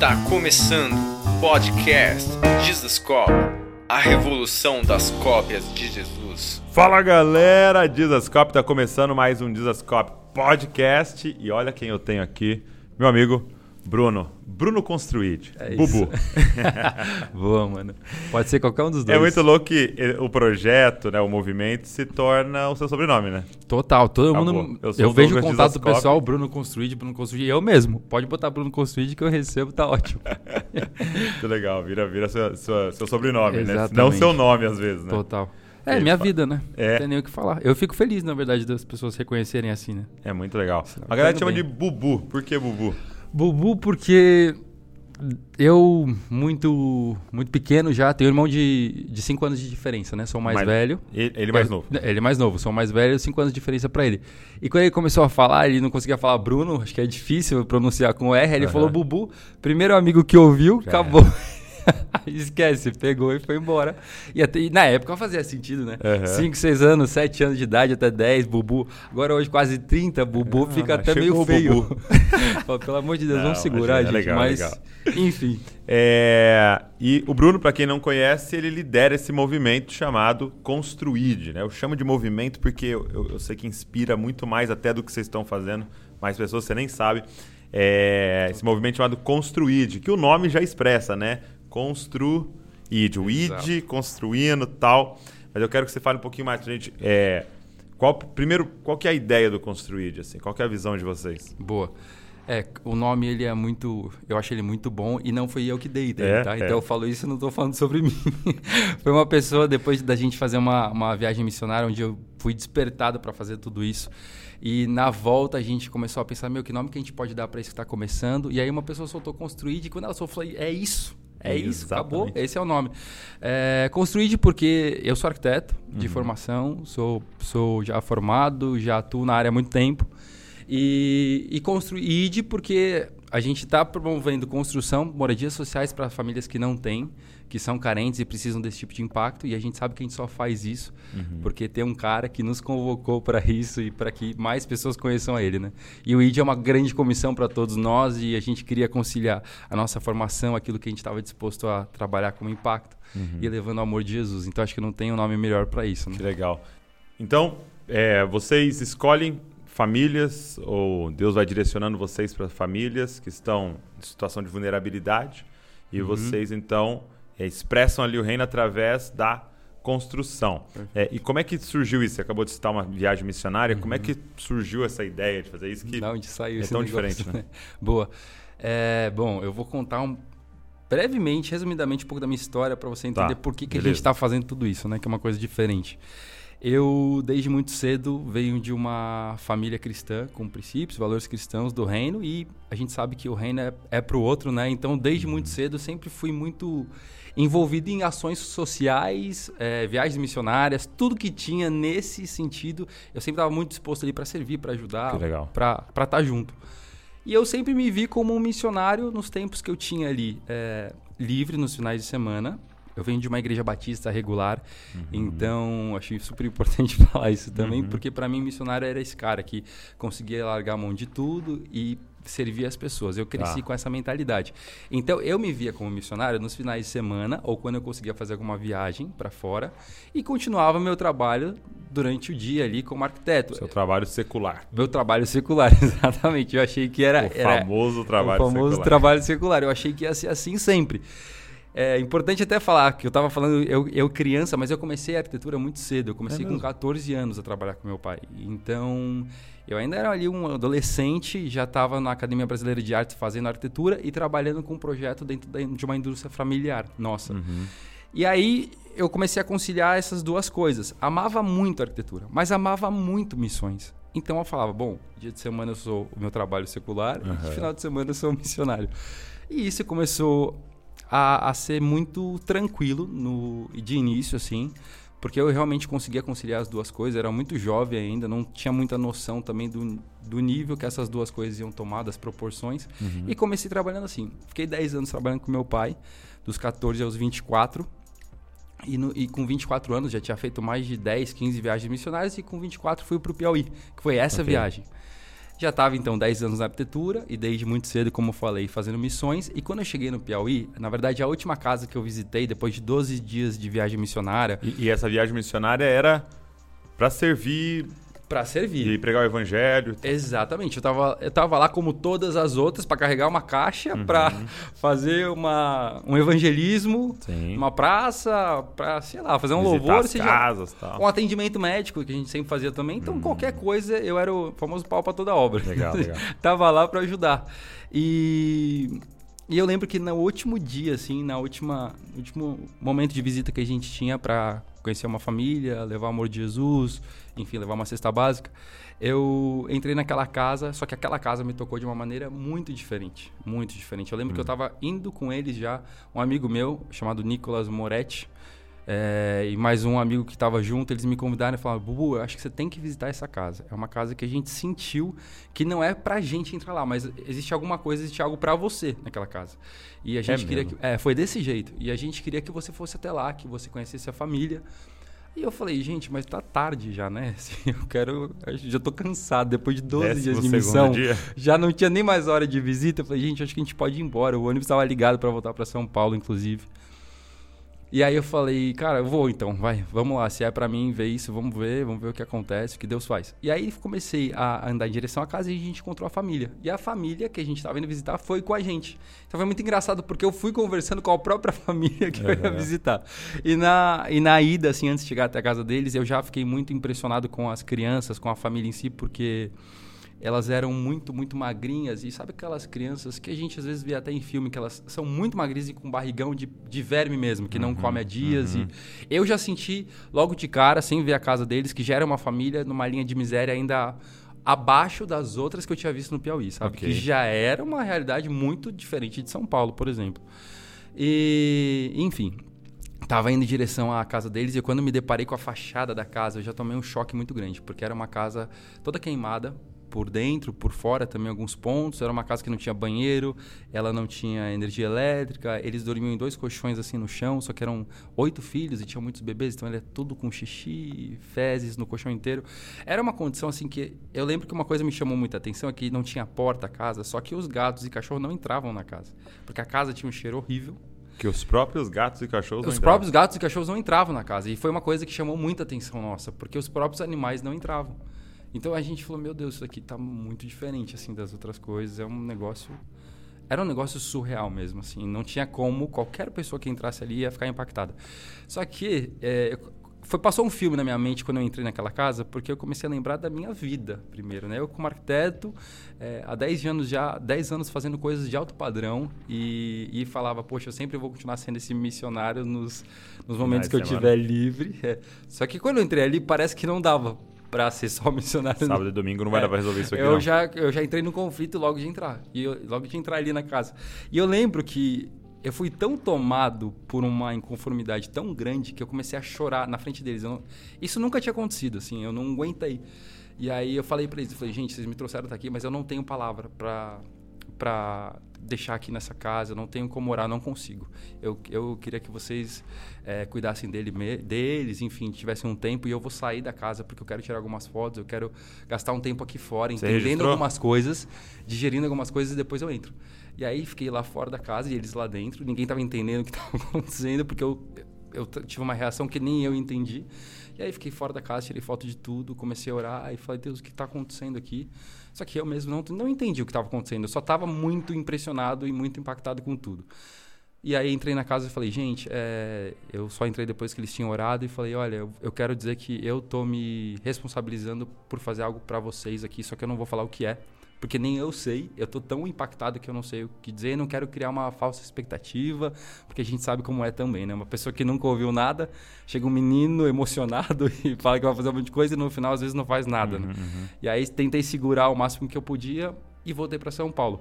Está começando o podcast Jesus Cop, a revolução das cópias de Jesus. Fala galera, Jesus Cop tá começando mais um Jesus Cop podcast e olha quem eu tenho aqui, meu amigo Bruno. Bruno Construid. É Bubu. Boa, mano. Pode ser qualquer um dos dois. É muito louco que o projeto, né, o movimento, se torna o seu sobrenome, né? Total, todo Acabou. mundo. Eu Eu, vejo o contato do pessoal, Bruno Construid, Bruno Construid, eu mesmo. Pode botar Bruno Construid que eu recebo, tá ótimo. Muito legal, vira, vira sua- sua- seu sobrenome, né? Exatamente. Não seu nome, às vezes, né? Total. É, minha vida, né? É. Não tem nem o que falar. Eu fico feliz, na verdade, das pessoas reconhecerem assim, né? É muito legal. Sinal A galera chama tá de Bubu. Por que Bubu? Bubu, porque eu, muito muito pequeno já, tenho um irmão de 5 anos de diferença, né? Sou mais, Mais- velho. Ele, ele mais É, novo. Ele é mais novo, sou mais velho, 5 anos de diferença pra ele. E quando ele começou a falar, ele não conseguia falar Bruno, acho que é difícil pronunciar com R, ele Aham. falou Bubu. Primeiro amigo que ouviu, Já acabou. Esquece, pegou e foi embora. E, até- e na época fazia sentido, né? Aham. 5, 6 anos, 7 anos de idade, até 10, Bubu. Agora hoje quase 30, Bubu Ah, fica até meio feio. Pelo amor de Deus, Não, vamos segurar, é gente. legal, mas, legal. enfim. É, e o Bruno, para quem não conhece, ele lidera esse movimento chamado Construid. Né? Eu chamo de movimento porque eu, eu- eu sei que inspira muito mais até do que vocês estão fazendo. Mais pessoas você nem sabe. É, esse movimento chamado Construid, que o nome já expressa, né? Construid. O id, construindo tal. Mas eu quero que você fale um pouquinho mais pra gente. é, qual, primeiro, qual que é a ideia do Construid? Assim? Qual que é a visão de vocês? Boa. É, o nome ele é muito. Eu acho ele muito bom e não fui eu que dei dele, É, tá? é. Então eu falo isso e não tô falando sobre mim. Foi uma pessoa, depois da gente fazer uma, uma viagem missionária, onde eu fui despertado para fazer tudo isso. E na volta a gente começou a pensar, meu, que nome que a gente pode dar para isso que tá começando? E aí uma pessoa soltou construir, e quando ela soltou, eu falei, é isso. É isso, acabou. Exatamente. Esse é o nome. É, construíde porque eu sou arquiteto de Uhum. formação, sou, sou já formado, já atuo na área há muito tempo. E, e construíde porque a gente está promovendo construção, moradias sociais para famílias que não têm, que são carentes e precisam desse tipo de impacto. E a gente sabe que a gente só faz isso porque tem um cara que nos convocou para isso e para que mais pessoas conheçam a ele, né? E o ID é uma grande comissão para todos nós e a gente queria conciliar a nossa formação, aquilo que a gente estava disposto a trabalhar como impacto e levando o amor de Jesus. Então acho que não tem um nome melhor para isso, né? Que legal. Então, é, vocês escolhem famílias ou Deus vai direcionando vocês para famílias que estão em situação de vulnerabilidade e vocês então é, expressam ali o reino através da construção. É, e como é que surgiu isso? Você acabou de citar uma viagem missionária. Como é que surgiu essa ideia de fazer isso? Que onde saiu é tão negócio, diferente, né? Boa. É, bom, eu vou contar um, brevemente, resumidamente, um pouco da minha história para você entender Tá, por que, que a gente está fazendo tudo isso, né? Que é uma coisa diferente. Eu, desde muito cedo, venho de uma família cristã com princípios, valores cristãos do reino e a gente sabe que o reino é, é para o outro, né? Então, desde muito cedo, eu sempre fui muito envolvido em ações sociais, eh, viagens missionárias, tudo que tinha nesse sentido, eu sempre estava muito disposto ali para servir, para ajudar, para estar junto. E eu sempre me vi como um missionário nos tempos que eu tinha ali eh, livre nos finais de semana. Eu venho de uma igreja batista regular, então achei super importante falar isso também, porque para mim missionário era esse cara que conseguia largar a mão de tudo e servir as pessoas. Eu cresci Tá. com essa mentalidade. Então eu me via como missionário nos finais de semana ou quando eu conseguia fazer alguma viagem para fora e continuava meu trabalho durante o dia ali como arquiteto. seu trabalho secular. Meu trabalho secular, exatamente. Eu achei que era. o era famoso trabalho o famoso secular. trabalho secular. Eu achei que ia ser assim sempre. É importante até falar que eu estava falando, eu, eu criança, mas eu comecei a arquitetura muito cedo. Eu comecei É com mesmo? 14 anos a trabalhar com meu pai. Então, eu ainda era ali um adolescente, já estava na Academia Brasileira de Artes fazendo arquitetura e trabalhando com um projeto dentro de uma indústria familiar nossa. Uhum. E aí eu comecei a conciliar essas duas coisas. Amava muito a arquitetura, mas amava muito missões. Então eu falava, bom, dia de semana eu sou o meu trabalho secular, Aham. e final de semana eu sou missionário. E isso começou a, a ser muito tranquilo no, de início, assim, porque eu realmente conseguia conciliar as duas coisas. Era muito jovem ainda, não tinha muita noção também do, do nível que essas duas coisas iam tomar, das proporções. E comecei trabalhando assim. Fiquei 10 anos trabalhando com meu pai, dos 14 aos 24. E, no- e com 24 anos já tinha feito mais de 10, 15 viagens missionárias e com 24 fui pro Piauí, que foi essa Ok. viagem. Já estava então 10 anos na arquitetura e desde muito cedo, como eu falei, fazendo missões. E quando eu cheguei no Piauí, na verdade a última casa que eu visitei depois de 12 dias de viagem missionária. E, e essa viagem missionária era para servir para servir. E pregar o evangelho. Exatamente. Eu tava, eu tava lá como todas as outras para carregar uma caixa, uhum. para fazer uma, um evangelismo, Sim. uma praça, para, sei lá, fazer um Visitar louvor, as seja, casas, tal. um atendimento médico que a gente sempre fazia também. Então, uhum. qualquer coisa, eu era o famoso pau para toda obra. Legal, legal. tava lá para ajudar. E e eu lembro que no último dia, assim, na última, no último momento de visita que a gente tinha para conhecer uma família, levar o amor de Jesus, enfim, levar uma cesta básica. Eu entrei naquela casa, só que aquela casa me tocou de uma maneira muito diferente, muito diferente. Eu lembro que eu estava hum. indo com eles já, um amigo meu chamado Nicolas Moretti, é, e mais um amigo que estava junto, eles me convidaram e falaram: Bubu, eu acho que você tem que visitar essa casa. É uma casa que a gente sentiu que não é pra gente entrar lá, mas existe alguma coisa, existe algo para você naquela casa. E a gente é queria mesmo? que. É, foi desse jeito. E a gente queria que você fosse até lá, que você conhecesse a família. E eu falei, gente, mas tá tarde já, né? Assim, eu quero. Eu já tô cansado. Depois de 12 Décimo dias de missão, dia. já não tinha nem mais hora de visita. Eu falei, gente, acho que a gente pode ir embora. O ônibus estava ligado para voltar para São Paulo, inclusive. E aí eu falei, cara, eu vou então, vai, vamos lá, se é para mim ver isso, vamos ver, vamos ver o que acontece, o que Deus faz. E aí comecei a andar em direção à casa e a gente encontrou a família. E a família que a gente estava indo visitar foi com a gente. Então foi muito engraçado porque eu fui conversando com a própria família que uhum. eu ia visitar. E na, e na ida, assim, antes de chegar até a casa deles, eu já fiquei muito impressionado com as crianças, com a família em si, porque elas eram muito, muito magrinhas. E sabe aquelas crianças que a gente às vezes vê até em filme, que elas são muito magrinhas e com barrigão de, de verme mesmo, que não uhum, come há dias. Uhum. E eu já senti logo de cara, sem ver a casa deles, que já era uma família numa linha de miséria ainda abaixo das outras que eu tinha visto no Piauí, sabe? Okay. Que já era uma realidade muito diferente de São Paulo, por exemplo. E, enfim, Tava indo em direção à casa deles e quando me deparei com a fachada da casa, eu já tomei um choque muito grande, porque era uma casa toda queimada, por dentro, por fora também alguns pontos. Era uma casa que não tinha banheiro, ela não tinha energia elétrica. Eles dormiam em dois colchões assim no chão, só que eram oito filhos e tinham muitos bebês, então era tudo com xixi, fezes no colchão inteiro. Era uma condição assim que eu lembro que uma coisa me chamou muita atenção é que não tinha porta a casa, só que os gatos e cachorros não entravam na casa, porque a casa tinha um cheiro horrível. Que os próprios gatos e cachorros Os próprios gatos e cachorros não entravam na casa. E foi uma coisa que chamou muita atenção nossa, porque os próprios animais não entravam. Então a gente falou, meu Deus, isso aqui tá muito diferente assim das outras coisas, é um negócio era um negócio surreal mesmo, assim, não tinha como qualquer pessoa que entrasse ali ia ficar impactada. Só que é, foi passou um filme na minha mente quando eu entrei naquela casa, porque eu comecei a lembrar da minha vida primeiro, né? Eu como arquiteto, é, há 10 anos já, 10 anos fazendo coisas de alto padrão e, e falava, poxa, eu sempre vou continuar sendo esse missionário nos, nos momentos que eu estiver livre. É. Só que quando eu entrei ali, parece que não dava para ser só missionário. Sábado e domingo não vai é, dar pra resolver isso aqui, eu não. Já, eu já entrei no conflito logo de entrar. E eu, logo de entrar ali na casa. E eu lembro que eu fui tão tomado por uma inconformidade tão grande que eu comecei a chorar na frente deles. Não, isso nunca tinha acontecido, assim, eu não aguentei. E aí eu falei para eles, eu falei, gente, vocês me trouxeram até aqui, mas eu não tenho palavra para para deixar aqui nessa casa, não tenho como orar, não consigo. Eu, eu queria que vocês é, cuidassem dele, deles, enfim, tivessem um tempo e eu vou sair da casa porque eu quero tirar algumas fotos, eu quero gastar um tempo aqui fora, Você entendendo registrou? algumas coisas, digerindo algumas coisas e depois eu entro. E aí fiquei lá fora da casa e eles lá dentro, ninguém estava entendendo o que estava acontecendo porque eu, eu tive uma reação que nem eu entendi. E aí fiquei fora da casa, tirei foto de tudo, comecei a orar e falei, Deus, o que está acontecendo aqui? Só que eu mesmo não, não entendi o que estava acontecendo. Eu só estava muito impressionado e muito impactado com tudo. E aí entrei na casa e falei, gente, é... eu só entrei depois que eles tinham orado e falei, olha, eu, eu quero dizer que eu tô me responsabilizando por fazer algo para vocês aqui, só que eu não vou falar o que é porque nem eu sei, eu tô tão impactado que eu não sei o que dizer, não quero criar uma falsa expectativa, porque a gente sabe como é também, né? Uma pessoa que nunca ouviu nada, chega um menino emocionado e fala que vai fazer um monte de coisa e no final às vezes não faz nada, uhum, né? Uhum. E aí tentei segurar o máximo que eu podia e voltei para São Paulo.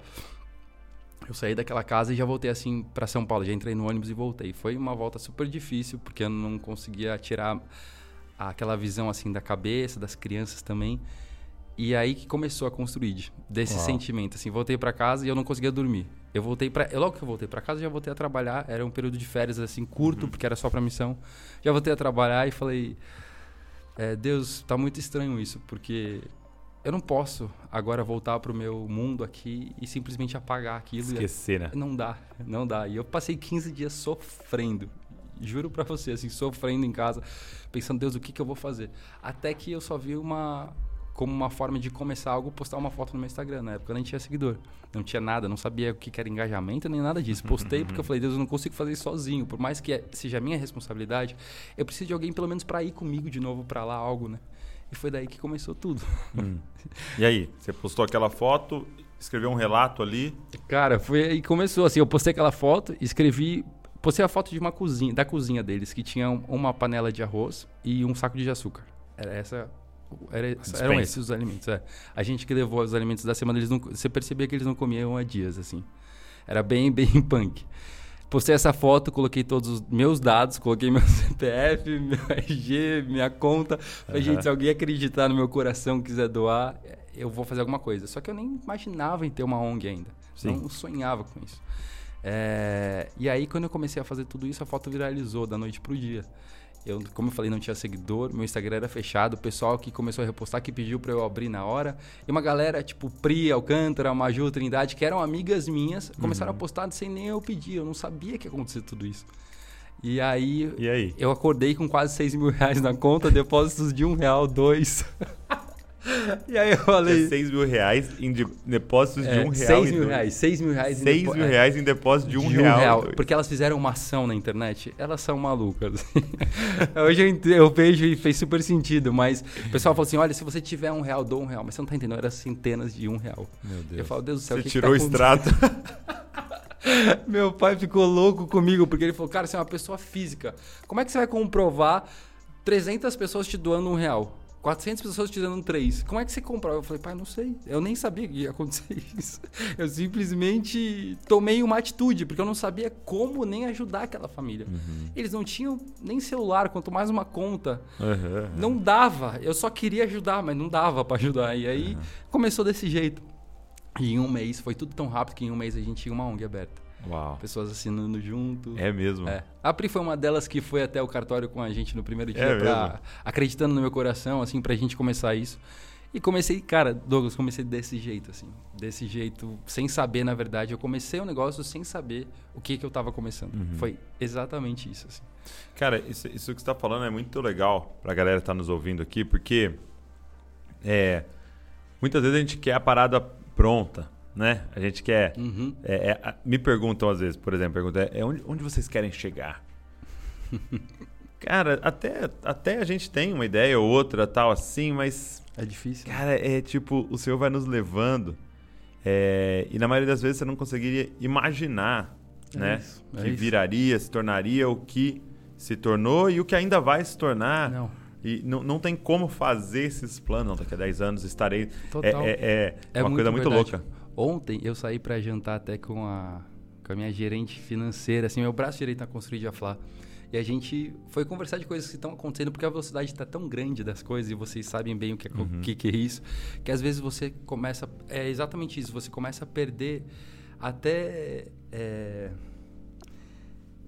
Eu saí daquela casa e já voltei assim para São Paulo, já entrei no ônibus e voltei. Foi uma volta super difícil, porque eu não conseguia tirar aquela visão assim da cabeça, das crianças também. E aí que começou a construir desse Uau. sentimento. Assim, voltei para casa e eu não conseguia dormir. Eu voltei para, logo que eu voltei para casa, já voltei a trabalhar. Era um período de férias assim curto, uhum. porque era só para missão. Já voltei a trabalhar e falei: é, Deus, tá muito estranho isso, porque eu não posso agora voltar pro meu mundo aqui e simplesmente apagar aquilo. Esquecer, né? Não dá, não dá. E eu passei 15 dias sofrendo. Juro pra você, assim, sofrendo em casa, pensando, Deus, o que, que eu vou fazer? Até que eu só vi uma. Como uma forma de começar algo, postar uma foto no meu Instagram. Na época eu nem tinha seguidor. Não tinha nada, não sabia o que, era engajamento, nem nada disso. Postei porque eu falei, Deus, eu não consigo fazer isso sozinho. Por mais que seja minha responsabilidade, eu preciso de alguém pelo menos pra ir comigo de novo pra lá, algo, né? E foi daí que começou tudo. Hum. E aí, você postou aquela foto, escreveu um relato ali. Cara, foi aí que começou. Assim, eu postei aquela foto, escrevi. Postei a foto de uma cozinha, da cozinha deles, que tinha um- uma panela de arroz e um saco de açúcar. Era essa. Era, eram esses os alimentos. é. A gente que levou os alimentos da semana, eles não, você percebia que eles não comiam há dias, assim. Era bem, bem punk. Postei essa foto, coloquei todos os meus dados, coloquei meu CPF, meu RG, minha conta. Falei, Aham. gente, se alguém acreditar no meu coração, quiser doar, eu vou fazer alguma coisa. Só que eu nem imaginava em ter uma ONG ainda. Sim. Não sonhava com isso. É, E aí, quando eu comecei a fazer tudo isso, a foto viralizou da noite pro dia. Eu, como eu falei, não tinha seguidor, meu Instagram era fechado, o pessoal que começou a repostar que pediu pra eu abrir na hora. E uma galera, tipo Pri, Alcântara, Maju, Trindade, que eram amigas minhas, começaram a postar sem nem eu pedir. Eu não sabia que ia acontecer tudo isso. E aí, E aí? eu acordei com quase 6 mil reais na conta, depósitos de um real, dois. e aí eu falei. 6 mil reais em de- depósitos de é, um real. 6 e mil reais, 6 mil reais. em 6 depo- mil é, reais em depósito de um de real. dois. Porque elas fizeram uma ação na internet. Elas são malucas. Hoje eu, eu vejo e fez super sentido, mas o pessoal falou assim: olha, se você tiver um real, dou um real. Mas você não tá entendendo, era centenas de um real. Meu Deus. Eu falo, Deus do céu, Você o que que tirou o tá extrato. Meu pai ficou louco comigo, porque ele falou, cara, você é uma pessoa física. Como é que você vai comprovar 300 pessoas te doando um real? 400 pessoas te dando três. Como é que você comprova? Eu falei, pai, não sei. Eu nem sabia que ia acontecer isso. Eu simplesmente tomei uma atitude, porque eu não sabia como nem ajudar aquela família. Eles não tinham nem celular, quanto mais uma conta. Aham. Não dava. Eu só queria ajudar, mas não dava pra ajudar. E aí começou desse jeito. E em um mês, foi tudo tão rápido que em um mês a gente tinha uma ONG aberta. Uau. Pessoas assinando junto. É mesmo. É. A Pri foi uma delas que foi até o cartório com a gente no primeiro dia, É pra- acreditando no meu coração, assim, pra gente começar isso. E comecei, cara, Douglas, comecei desse jeito, assim. Desse jeito, sem saber, na verdade. Eu comecei o negócio sem saber o que, que eu tava começando. Uhum. Foi exatamente isso, assim. Cara, isso, isso que você está falando é muito legal para a galera que tá nos ouvindo aqui, porque é, muitas vezes a gente quer a parada pronta, né? A gente quer. Uhum. é, é, me perguntam às vezes, por exemplo, perguntam, é, onde, onde vocês querem chegar? Cara, até, até a gente tem uma ideia ou outra, tal assim, mas É difícil. Cara, é tipo, o Senhor vai nos levando. é, e na maioria das vezes você não conseguiria imaginar, É né? isso, é que isso. viraria, se tornaria o que se tornou e o que ainda vai se tornar. Não. E não, não tem como fazer esses planos. Não, daqui a 10 anos estarei. Total. É, é, é, É uma coisa muito verdade. louca. Ontem eu saí pra jantar até com a, com a minha gerente financeira, assim, meu braço direito na Construir de Flá. E a gente foi conversar de coisas que estão acontecendo, porque a velocidade está tão grande das coisas, e vocês sabem bem o que é, Uhum. que, que é isso, que às vezes você começa. É exatamente isso, você começa a perder até. é,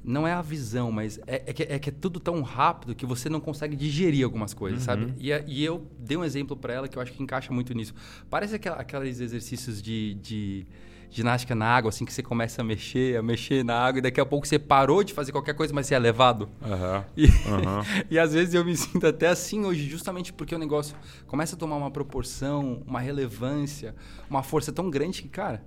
não é a visão, mas é, é que, é que é tudo tão rápido que você não consegue digerir algumas coisas, Uhum. sabe? E, a- e eu dei um exemplo para ela que eu acho que encaixa muito nisso. Parece aquela, aqueles exercícios de, de ginástica na água, assim, que você começa a mexer, a mexer na água, e daqui a pouco você parou de fazer qualquer coisa, mas você é levado. Aham. E, Aham. e às vezes eu me sinto até assim hoje, justamente porque o negócio começa a tomar uma proporção, uma relevância, uma força tão grande que, cara,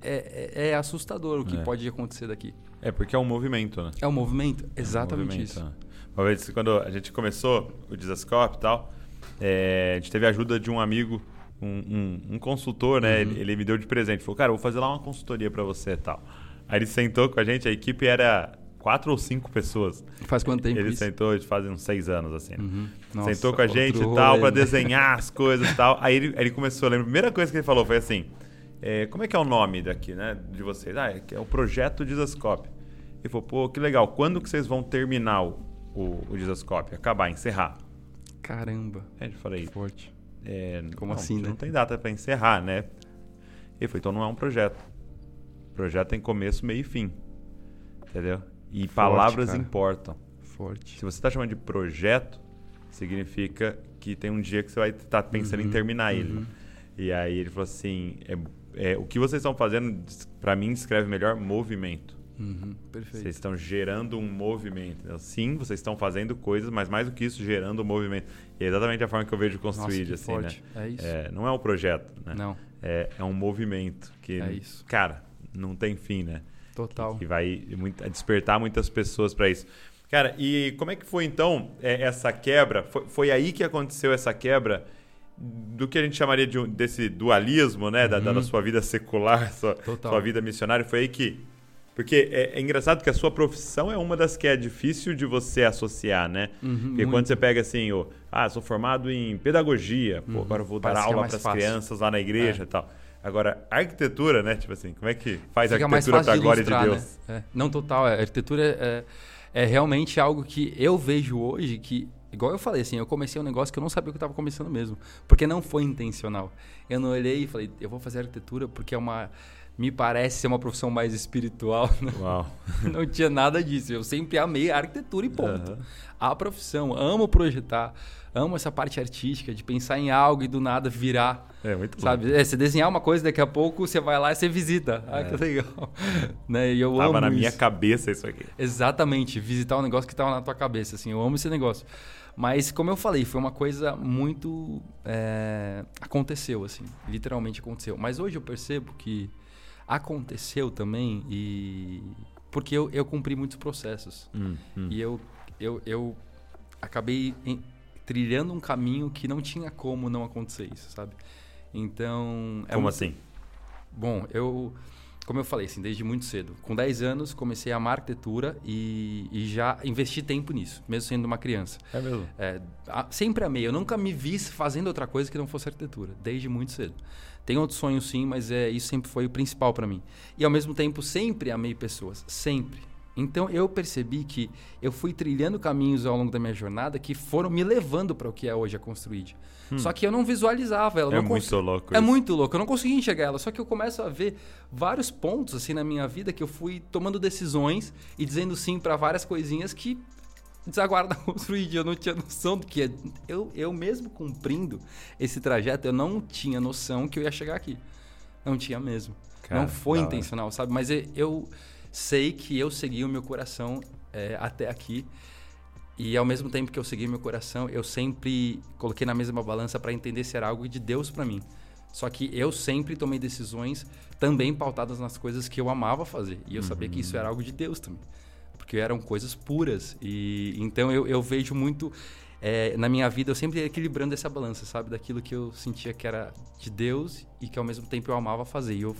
é, é- é assustador o que É. pode acontecer daqui. É porque é um movimento, né? É o movimento? Exatamente movimento, isso. né? Uma vez, quando a gente começou o Desascope e tal, é, a gente teve a ajuda de um amigo, um, um- um consultor, né? Uhum. Ele, ele me deu de presente. Falou, cara, eu vou fazer lá uma consultoria pra você e tal. Aí ele sentou com a gente, a equipe era quatro ou cinco pessoas. Faz quanto tempo ele isso? sentou, faz uns seis anos, assim. né? Uhum. Nossa, sentou com a gente e tal, pra né? desenhar as coisas e tal. Aí ele, ele começou, lembra? A primeira coisa que ele falou foi assim: é, como é que é o nome daqui, né? De vocês? Ah, é, é o projeto Dizascope. Ele falou, pô, que legal. Quando que vocês vão terminar o, o, o Dizascope? Acabar, encerrar? Caramba. Aí eu falei, Forte. é, Como não, assim, né? Não tem data pra encerrar, né? Ele falou, então não é um projeto. Projeto tem começo, meio e fim. Entendeu? E Forte, palavras cara. importam. Forte. Se você está chamando de projeto, significa que tem um dia que você vai estar pensando Uhum, em terminar ele. uhum. E aí ele falou assim: é, é, o que vocês estão fazendo, para mim, descreve melhor movimento. Uhum, perfeito. Vocês estão gerando um movimento. Então, Sim, vocês estão fazendo coisas, mas mais do que isso, gerando um movimento. E é exatamente a forma que eu vejo que assim, forte. né? É isso. É, não é um projeto, né? Não, É, é um movimento que, É isso. cara, não tem fim, né? total. Que vai muito- despertar muitas pessoas para isso. Cara, e como é que foi então é, essa quebra? Foi, foi aí que aconteceu essa quebra do que a gente chamaria de um- desse dualismo, né? Da, da- da Uhum. sua vida secular, sua, sua vida missionária. Foi aí que. Porque é, é engraçado que a sua profissão é uma das que é difícil de você associar, né? Uhum, Porque muito. quando você pega assim, o, ah, sou formado em pedagogia, pô, Uhum. agora eu vou dar Parece que é aula mais para as crianças lá na igreja É. e tal. Agora, arquitetura, né? Tipo assim, como é que faz Fica arquitetura para a glória de Deus? né? É. Não, total. A arquitetura é, é realmente algo que eu vejo hoje que, igual eu falei, assim, eu comecei um negócio que eu não sabia que eu estava começando mesmo. Porque não foi intencional. Eu não olhei e falei, eu vou fazer arquitetura porque é uma... Me parece ser uma profissão mais espiritual. né? Uau. Não tinha nada disso. Eu sempre amei a arquitetura e ponto. Aham. A profissão. Amo projetar. Amo essa parte artística de pensar em algo e do nada virar. É muito Sabe? É, você desenhar uma coisa, daqui a pouco você vai lá e você visita. Ah, que legal. né? E eu É. Tava amo na minha isso. cabeça isso aqui. Exatamente, visitar um negócio que estava na tua cabeça, assim, eu amo esse negócio. Mas, como eu falei, foi uma coisa muito... é, aconteceu, assim, literalmente aconteceu. Mas hoje eu percebo que aconteceu também e... Porque eu, eu cumpri muitos processos. Hum, hum. E eu, eu, eu acabei em- trilhando um caminho que não tinha como não acontecer isso, sabe? Então... é Como muito- assim? Bom, eu, como eu falei, assim, desde muito cedo. Com 10 anos, comecei a amar arquitetura e, e já investi tempo nisso, mesmo sendo uma criança. É mesmo. É, a- sempre amei. Eu nunca me vi fazendo outra coisa que não fosse arquitetura, desde muito cedo. Tem outros sonhos sim, mas é, isso sempre foi o principal para mim. E ao mesmo tempo, sempre amei pessoas. Sempre. Então eu percebi que eu fui trilhando caminhos ao longo da minha jornada que foram me levando para o que é hoje a Construid. Só que eu não visualizava ela. É muito cons- louco É isso. muito louco. Eu não conseguia enxergar ela. Só que eu começo a ver vários pontos assim na minha vida que eu fui tomando decisões e dizendo sim para várias coisinhas que desaguarda construir. Eu não tinha noção do que é. Eu, eu mesmo cumprindo esse trajeto, eu não tinha noção que eu ia chegar aqui. Não tinha mesmo. Cara, não foi intencional, sabe? Mas eu sei que eu segui o meu coração é, até aqui. E ao mesmo tempo que eu segui meu coração, eu sempre coloquei na mesma balança para entender se era algo de Deus para mim. Só que eu sempre tomei decisões também pautadas nas coisas que eu amava fazer. E eu sabia que isso era algo de Deus também. Porque eram coisas puras. E então eu, eu vejo muito é, na minha vida, eu sempre equilibrando essa balança, sabe? Daquilo que eu sentia que era de Deus e que ao mesmo tempo eu amava fazer. E eu,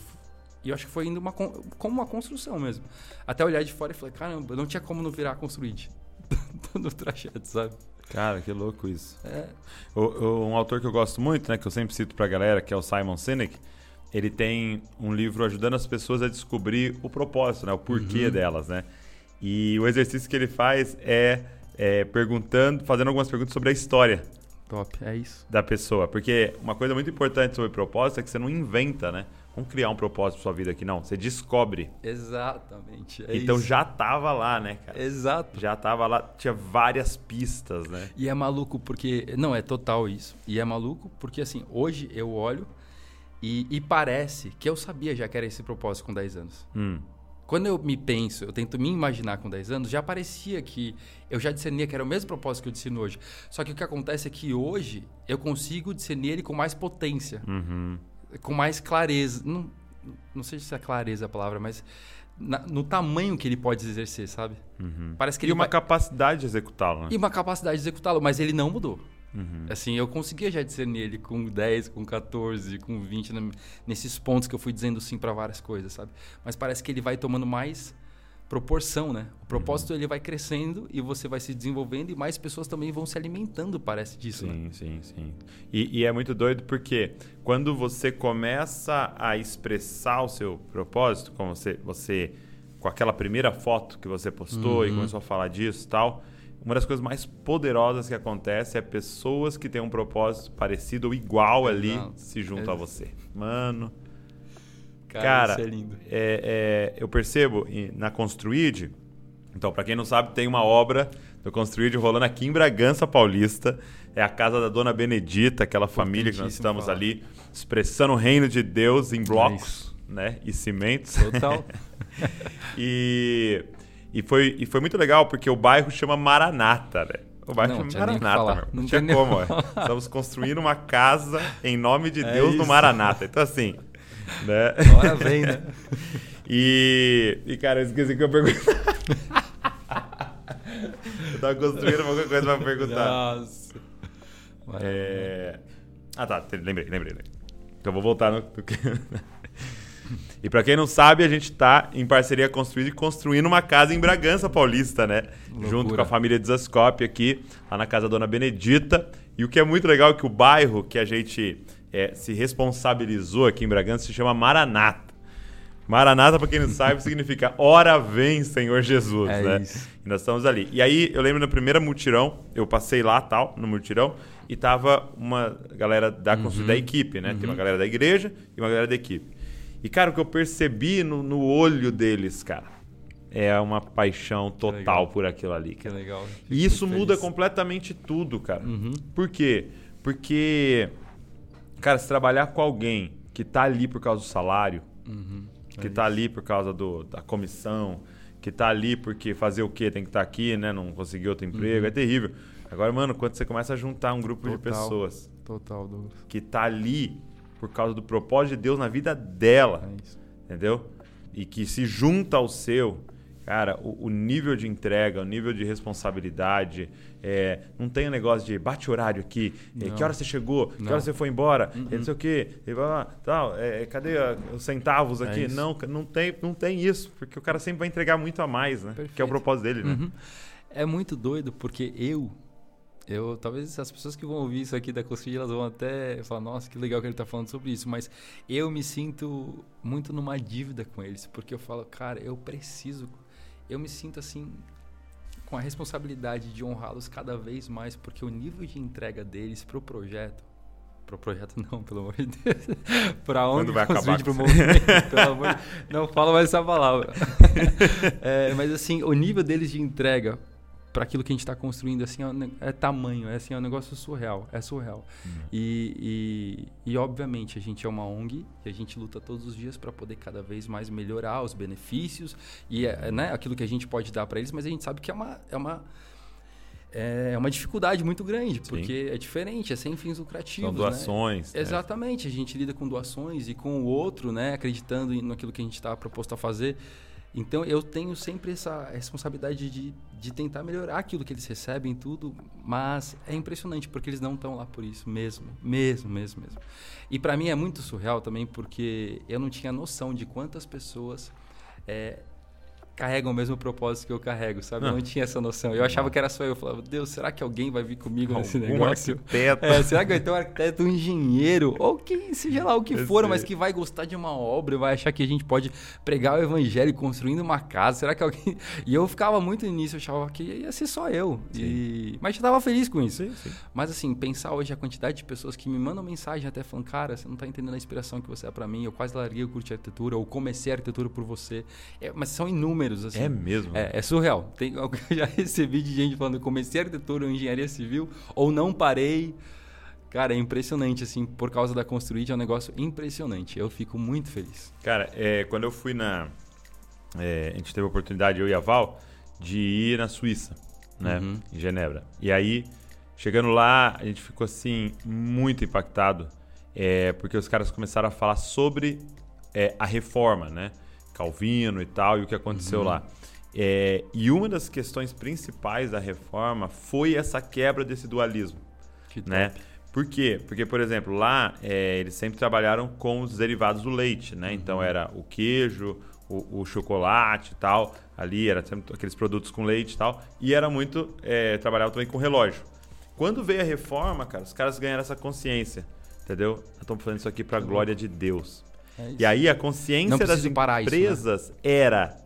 e eu acho que foi indo uma, como uma construção mesmo. Até olhar de fora e falei, caramba, não tinha como não virar construído. no trajeto, sabe? Cara, que louco isso. É, O- o- um autor que eu gosto muito, né, que eu sempre cito pra galera, que é o Simon Sinek, ele tem um livro ajudando as pessoas a descobrir o propósito, né, o porquê delas, né? E o exercício que ele faz é, é perguntando, fazendo algumas perguntas sobre a história top, é isso. da pessoa, porque uma coisa muito importante sobre propósito é que você não inventa, né? Vamos criar um propósito pra sua vida aqui, não. Você descobre. Exatamente. é então isso. já tava lá, né, cara? Exato. Já tava lá, tinha várias pistas, né? E é maluco porque. Não, é total isso. E é maluco porque, assim, hoje eu olho e, e parece que eu sabia já que era esse propósito com 10 anos. Hum. Quando eu me penso, eu tento me imaginar com 10 anos, já parecia que eu já discernia que era o mesmo propósito que eu discerno hoje. Só que o que acontece é que hoje eu consigo discernir ele com mais potência, Uhum. com mais clareza. Não, não sei se é clareza a palavra, mas na- no tamanho que ele pode exercer, sabe? Parece que Uhum. E uma vai- capacidade de executá-lo, né? e uma capacidade de executá-lo, mas ele não mudou. Uhum. Assim, eu conseguia já discernir ele com 10, com 14, com 20, na- nesses pontos que eu fui dizendo sim para várias coisas, sabe? Mas parece que ele vai tomando mais proporção, né? O propósito ele vai crescendo e você vai se desenvolvendo e mais pessoas também vão se alimentando, parece disso, né? Sim, sim, sim. E, e é muito doido porque quando você começa a expressar o seu propósito, como você, você com aquela primeira foto que você postou e Uhum. começou a falar disso e tal, uma das coisas mais poderosas que acontece é pessoas que têm um propósito parecido ou igual ali Exato. se juntam a você. Mano, Cara, Cara, isso é lindo. é, é, eu percebo na Construid Então, para quem não sabe, tem uma obra do Construir rolando aqui em Bragança Paulista. É a casa da Dona Benedita, aquela família que nós estamos falar. ali expressando o reino de Deus em blocos, né? E cimentos. Total. e, e, foi, e foi muito legal porque o bairro chama Maranata, né? O bairro Não, chama Maranata, meu. Não, tinha como, é. falar. Estamos construindo uma casa em nome de É Deus no. Maranata. Então, assim, né? Hora vem, né? E, e cara, eu esqueci que eu perguntar. eu tava construindo alguma coisa pra perguntar. Nossa. É... Ah, tá. Lembrei, lembrei, lembrei. Então vou voltar no. e pra quem não sabe, a gente tá em parceria construída e construindo uma casa em Bragança Paulista, né? Loucura. Junto com a família Desascope aqui, lá na casa da Dona Benedita. E o que é muito legal é que o bairro que a gente é, se responsabilizou aqui em Bragança se chama Maranata. Maranata, pra quem não sabe, significa Ora vem, Senhor Jesus, É né? isso. E nós estamos ali. E aí, eu lembro no primeiro mutirão, eu passei lá, tal, no mutirão, e tava uma galera da, Uhum. da equipe, né? Tem uma galera da igreja e uma galera da equipe. E, cara, o que eu percebi no, no olho deles, cara, é uma paixão total por aquilo ali, Que cara. legal. E isso Fico muda feliz. completamente tudo, cara. Uhum. Por quê? Porque, cara, se trabalhar com alguém que tá ali por causa do salário, Uhum. que É tá ali por causa do, da comissão, que tá ali porque fazer o quê? Tem que estar aqui, né? Não conseguir outro emprego, é terrível. Agora, mano, quando você começa a juntar um grupo de Total. pessoas Total, Douglas. que tá ali por causa do propósito de Deus na vida dela, É entendeu? E que se junta ao seu, cara, o, o nível de entrega, o nível de responsabilidade, é, não tem o negócio de bate horário aqui, é, que hora você chegou, que Não. hora você foi embora, é, não sei o quê, e blá, tal, é, cadê a- os centavos É aqui? isso. não, não tem, não tem isso, porque o cara sempre vai entregar muito a mais, né? Que é o Perfeito. propósito dele, né? Uhum. É muito doido porque eu, eu talvez as pessoas que vão ouvir isso aqui da Cosquilha, elas vão até falar, nossa, que legal que ele tá falando sobre isso, mas eu me sinto muito numa dívida com eles, porque eu falo, cara, eu preciso, eu me sinto assim com a responsabilidade de honrá-los cada vez mais, porque o nível de entrega deles pro projeto Pro projeto não, pelo amor de Deus. pra onde vai acabar pro movimento, pelo amor de... Não fala mais essa palavra. É, mas assim, o nível deles de entrega para aquilo que a gente está construindo assim é, é tamanho, é assim, é um negócio surreal, é surreal. E, e, e, obviamente a gente é uma ONG e a gente luta todos os dias para poder cada vez mais melhorar os benefícios e é, né, aquilo que a gente pode dar para eles, mas a gente sabe que é uma é uma é uma dificuldade muito grande, porque é diferente, é sem fins lucrativos. São né? doações. né? Exatamente, a gente lida com doações e com o outro, né, acreditando naquilo que a gente está proposto a fazer. Então eu tenho sempre essa responsabilidade de, de tentar melhorar aquilo que eles recebem, tudo, mas é impressionante porque eles não estão lá por isso mesmo, mesmo, mesmo, mesmo. E para mim é muito surreal também porque eu não tinha noção de quantas pessoas é, carregam o mesmo propósito que eu carrego, sabe? Eu Ah. não tinha essa noção. Eu achava que era só eu. Eu falava, Deus, será que alguém vai vir comigo nesse Algum negócio? arquiteto. É, será que vai ter um arquiteto, um engenheiro, ou quem, seja lá o que Eu for, sei. mas que vai gostar de uma obra, vai achar que a gente pode pregar o evangelho construindo uma casa? Será que alguém. E eu ficava muito nisso, eu achava que ia ser só eu. E... Mas eu tava feliz com isso. Sim, sim. Mas assim, pensar hoje a quantidade de pessoas que me mandam mensagem até falando, cara, você não tá entendendo a inspiração que você é pra mim, eu quase larguei o curso de arquitetura, ou comecei a arquitetura por você. É, mas são inúmeros, assim. É mesmo. É, é surreal. Tem, eu já recebi de gente falando, comecei arquitetura ou engenharia civil, ou não parei. Cara, é impressionante, assim, por causa da Construid, é um negócio impressionante. Eu fico muito feliz. Cara, é, quando eu fui na. é, a gente teve a oportunidade, eu e a Val, de ir na Suíça, né? Uhum. Em Genebra. E aí, chegando lá, a gente ficou assim, muito impactado, é, porque os caras começaram a falar sobre é, a reforma, né? Calvino e tal, e o que aconteceu lá. É, e uma das questões principais da reforma foi essa quebra desse dualismo Que top. né? Por quê? Porque, por exemplo, lá é, eles sempre trabalharam com os derivados do leite, né? Então era o queijo, o, o chocolate e tal. Ali era sempre aqueles produtos com leite e tal. E era muito. É, trabalhava também com relógio. Quando veio a reforma, cara, os caras ganharam essa consciência. Entendeu? Estamos falando isso aqui para a glória de Deus. É. E aí a consciência das parar isso, né? empresas era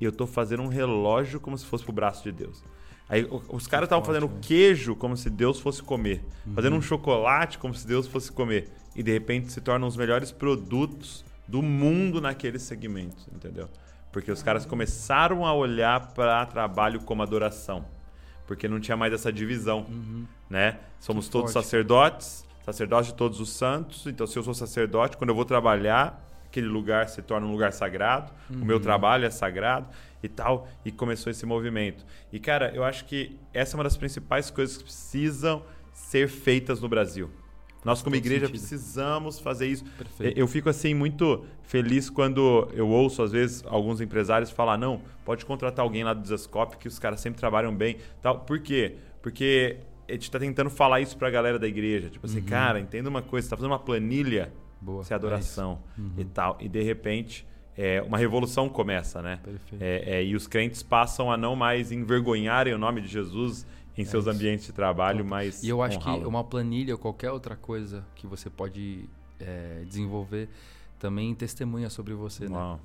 eu tô fazendo um relógio como se fosse pro braço de Deus. Aí os caras estavam fazendo queijo como se Deus fosse comer, fazendo Uhum. um chocolate como se Deus fosse comer e de repente se tornam os melhores produtos do mundo naqueles segmentos, entendeu? Porque os caras começaram a olhar para trabalho como adoração. Porque não tinha mais essa divisão, né? Somos Que todos forte. sacerdotes, sacerdotes de todos os santos. Então, se eu sou sacerdote, quando eu vou trabalhar, aquele lugar se torna um lugar sagrado. O meu trabalho é sagrado e tal. E começou esse movimento. E, cara, eu acho que essa é uma das principais coisas que precisam ser feitas no Brasil. Nós, como Todo igreja, sentido. precisamos fazer isso. Perfeito. Eu fico assim muito feliz quando eu ouço às vezes alguns empresários falar não, pode contratar alguém lá do Desascope que os caras sempre trabalham bem, tal. Por quê? Porque a gente tá tentando falar isso pra galera da igreja, tipo assim, cara, entenda uma coisa, você tá fazendo uma planilha, Boa, isso é adoração é isso. e tal, e de repente é, uma revolução começa, né? Perfeito. É, é, e os crentes passam a não mais envergonharem o nome de Jesus em seus isso. ambientes de trabalho, mas E eu acho que uma planilha ou qualquer outra coisa que você pode é, desenvolver também testemunha sobre você, né? Uau,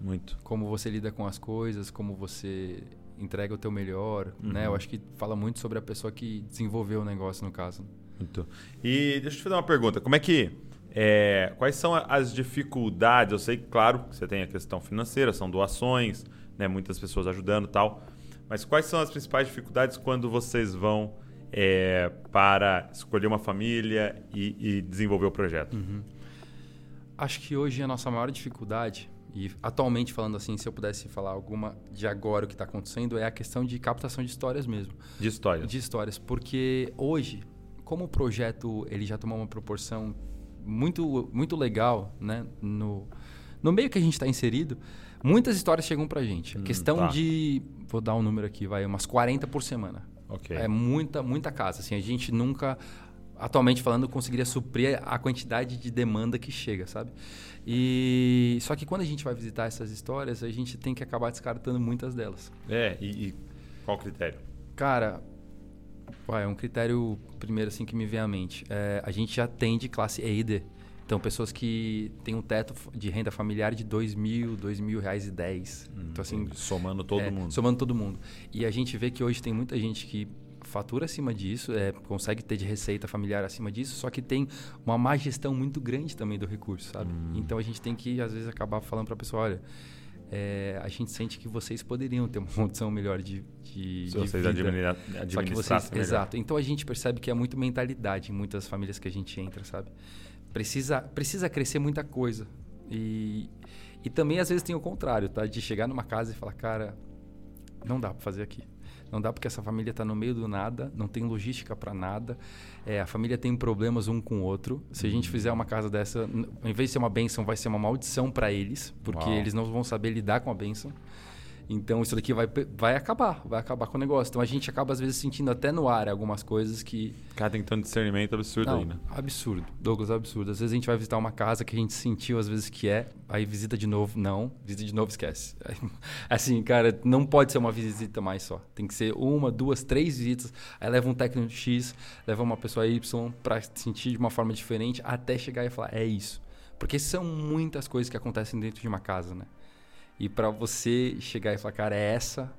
muito. Como você lida com as coisas, como você entrega o teu melhor, né? Uhum. Eu acho que fala muito sobre a pessoa que desenvolveu o negócio, no caso. Muito. E deixa eu te fazer uma pergunta. Como é que. é, quais são as dificuldades? Eu sei, claro, que você tem a questão financeira, são doações, né, muitas pessoas ajudando e tal. Mas quais são as principais dificuldades quando vocês vão é, para escolher uma família e, e desenvolver o projeto? Acho que hoje a nossa maior dificuldade, e atualmente falando assim, se eu pudesse falar alguma de agora o que está acontecendo, é a questão de captação de histórias mesmo. De história. de histórias, porque hoje, como o projeto ele já tomou uma proporção muito muito legal, né, no no meio que a gente está inserido, muitas histórias chegam pra gente. A Hum, questão tá. de, vou dar um número aqui, vai umas 40 por semana. Ok. É muita muita casa, assim, a gente nunca atualmente falando conseguiria suprir a quantidade de demanda que chega, sabe? E só que quando a gente vai visitar essas histórias, a gente tem que acabar descartando muitas delas. É, e, e qual o critério? Cara, é um critério primeiro assim que me vem à mente. É, a gente já tem de classe E e D. Então, pessoas que têm um teto de renda familiar de dois mil, dois mil reais e dez. então, assim, somando todo é, mundo. Somando todo mundo. E a gente vê que hoje tem muita gente que fatura acima disso, é, consegue ter de receita familiar acima disso, só que tem uma má gestão muito grande também do recurso, sabe? Hum. Então a gente tem que, às vezes, acabar falando para a pessoa, olha, é, a gente sente que vocês poderiam ter uma condição melhor de, de, Se de vocês vida. Só que vocês, melhor. exato. Então a gente percebe que é muito mentalidade em muitas famílias que a gente entra, sabe? Precisa, precisa crescer muita coisa. E, e também às vezes tem o contrário, tá? De chegar numa casa e falar, cara, não dá para fazer aqui. Não dá porque essa família está no meio do nada, não tem logística para nada. É, a família tem problemas um com o outro. Se a gente fizer uma casa dessa, ao invés de ser uma benção, vai ser uma maldição para eles, porque Uau. eles não vão saber lidar com a benção. Então isso daqui vai, vai acabar, vai acabar com o negócio. Então a gente acaba às vezes sentindo até no ar algumas coisas que cara tem tanto discernimento absurdo não, aí, né? absurdo. Douglas, absurdo. Às vezes a gente vai visitar uma casa que a gente sentiu, às vezes que é, aí visita de novo, não, visita de novo, esquece. Assim, cara, não pode ser uma visita mais só. Tem que ser uma, duas, três visitas. Aí leva um técnico X, leva uma pessoa Y pra sentir de uma forma diferente, até chegar e falar, é isso. Porque são muitas coisas que acontecem dentro de uma casa, né? E pra você chegar e falar, cara, é essa,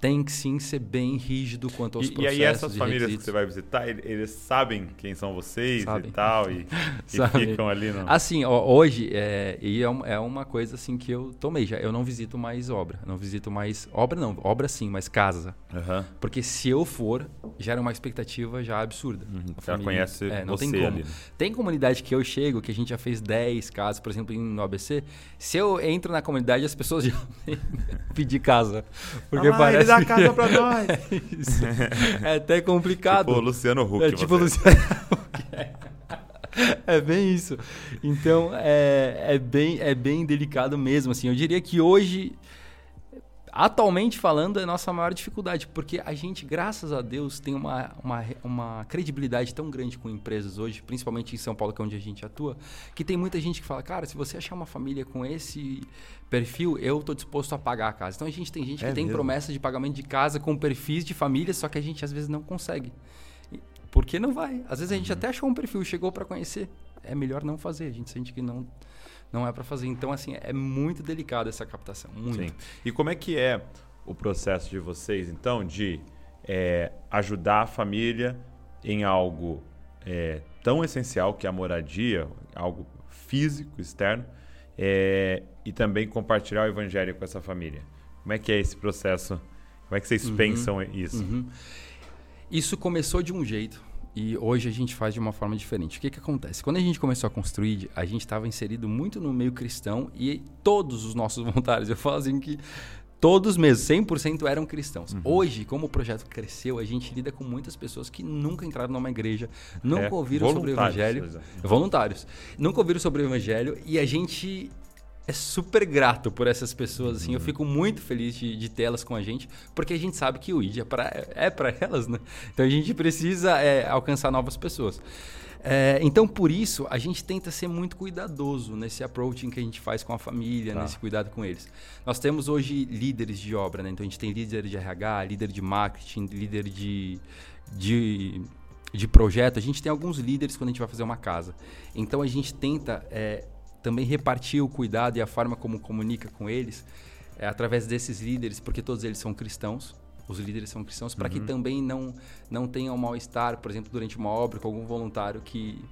tem que sim ser bem rígido quanto aos E, e processos aí essas e famílias que requisitos. você vai visitar, ele- eles sabem quem são vocês Sabem. e tal, e, e ficam ali no... Assim, hoje, é, e é, é uma coisa assim que eu tomei já. Eu não visito mais obra. Não visito mais. Obra não, obra sim, mas casa. Aham. Porque se eu for, gera uma expectativa já absurda. Uhum, Ela conhece é, não tem como. ali. né? Tem comunidade que eu chego, que a gente já fez 10 casas, por exemplo, em- no ABC. Se eu entro na comunidade, as pessoas já pedir casa. Porque Ah, parece. Dá casa pra nós. é, isso. é até complicado. Tipo o Luciano Huck. É tipo você. Luciano Huck. É bem isso. Então, é, é, bem, é bem delicado mesmo. Assim. Eu diria que hoje, atualmente falando, é a nossa maior dificuldade. Porque a gente, graças a Deus, tem uma, uma, uma credibilidade tão grande com empresas hoje, principalmente em São Paulo, que é onde a gente atua, que tem muita gente que fala, cara, se você achar uma família com esse perfil, eu tô disposto a pagar a casa. Então, a gente tem gente É que tem mesmo? promessa de pagamento de casa com perfis de família, só que a gente às vezes não consegue. Porque não vai. Às vezes a Uhum. gente até achou um perfil, chegou para conhecer. É melhor não fazer. A gente sente que não não é para fazer. Então assim, é muito delicado essa captação, muito. Sim. E como é que é o processo de vocês, então, de é, ajudar a família em algo é, tão essencial que é a moradia, algo físico, externo, é, e também compartilhar o evangelho com essa família. Como é que é esse processo? Como é que vocês uhum. pensam isso? Uhum. Isso começou de um jeito e hoje a gente faz de uma forma diferente. O que, que acontece? Quando a gente começou a construir, a gente estava inserido muito no meio cristão e todos os nossos voluntários, eu falo assim que todos mesmo, 100% eram cristãos. Uhum. Hoje, como o projeto cresceu, a gente lida com muitas pessoas que nunca entraram numa igreja, nunca é, ouviram sobre o evangelho. Exatamente. Voluntários. Nunca ouviram sobre o evangelho e a gente é super grato por essas pessoas, assim. Uhum. Eu fico muito feliz de, de tê-las com a gente, porque a gente sabe que o ID é para é pra elas, né? Então a gente precisa é, alcançar novas pessoas. É, então, por isso, a gente tenta ser muito cuidadoso nesse approaching que a gente faz com a família, tá. nesse cuidado com eles. Nós temos hoje líderes de obra, né? Então, a gente tem líder de RH, líder de marketing, líder de, de, de projeto. A gente tem alguns líderes quando a gente vai fazer uma casa. Então, a gente tenta é, também repartir o cuidado e a forma como comunica com eles é, através desses líderes, porque todos eles são cristãos os líderes são cristãos, para uhum. que também não, não tenha um mal-estar, por exemplo, durante uma obra com algum voluntário que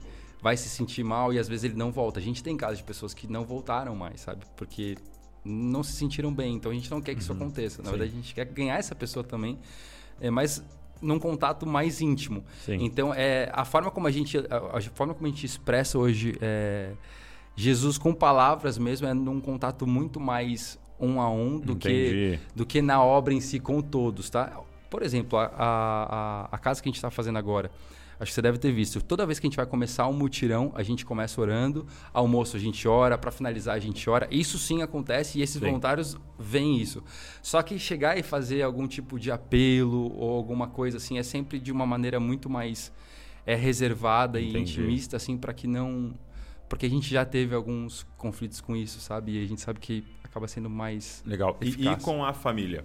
vai se sentir mal e às vezes ele não volta. A gente tem casos de pessoas que não voltaram mais, sabe? Porque não se sentiram bem. Então a gente não quer que isso uhum. aconteça. Na Sim. verdade, a gente quer ganhar essa pessoa também, é, mas num contato mais íntimo. Sim. Então, é, a forma como a gente, a, a, forma como a gente expressa hoje é, Jesus com palavras mesmo é num contato muito mais um a um do que, do que na obra em si com todos, tá? Por exemplo, a, a, a casa que a gente está fazendo agora, acho que você deve ter visto. Toda vez que a gente vai começar um mutirão, a gente começa orando, almoço a gente ora, para finalizar a gente ora. Isso sim acontece e esses sim. voluntários veem isso. Só que chegar e fazer algum tipo de apelo ou alguma coisa assim é sempre de uma maneira muito mais é reservada Entendi. e intimista assim para que não porque a gente já teve alguns conflitos com isso, sabe? E a gente sabe que acaba sendo mais. Legal. E, e, com a família?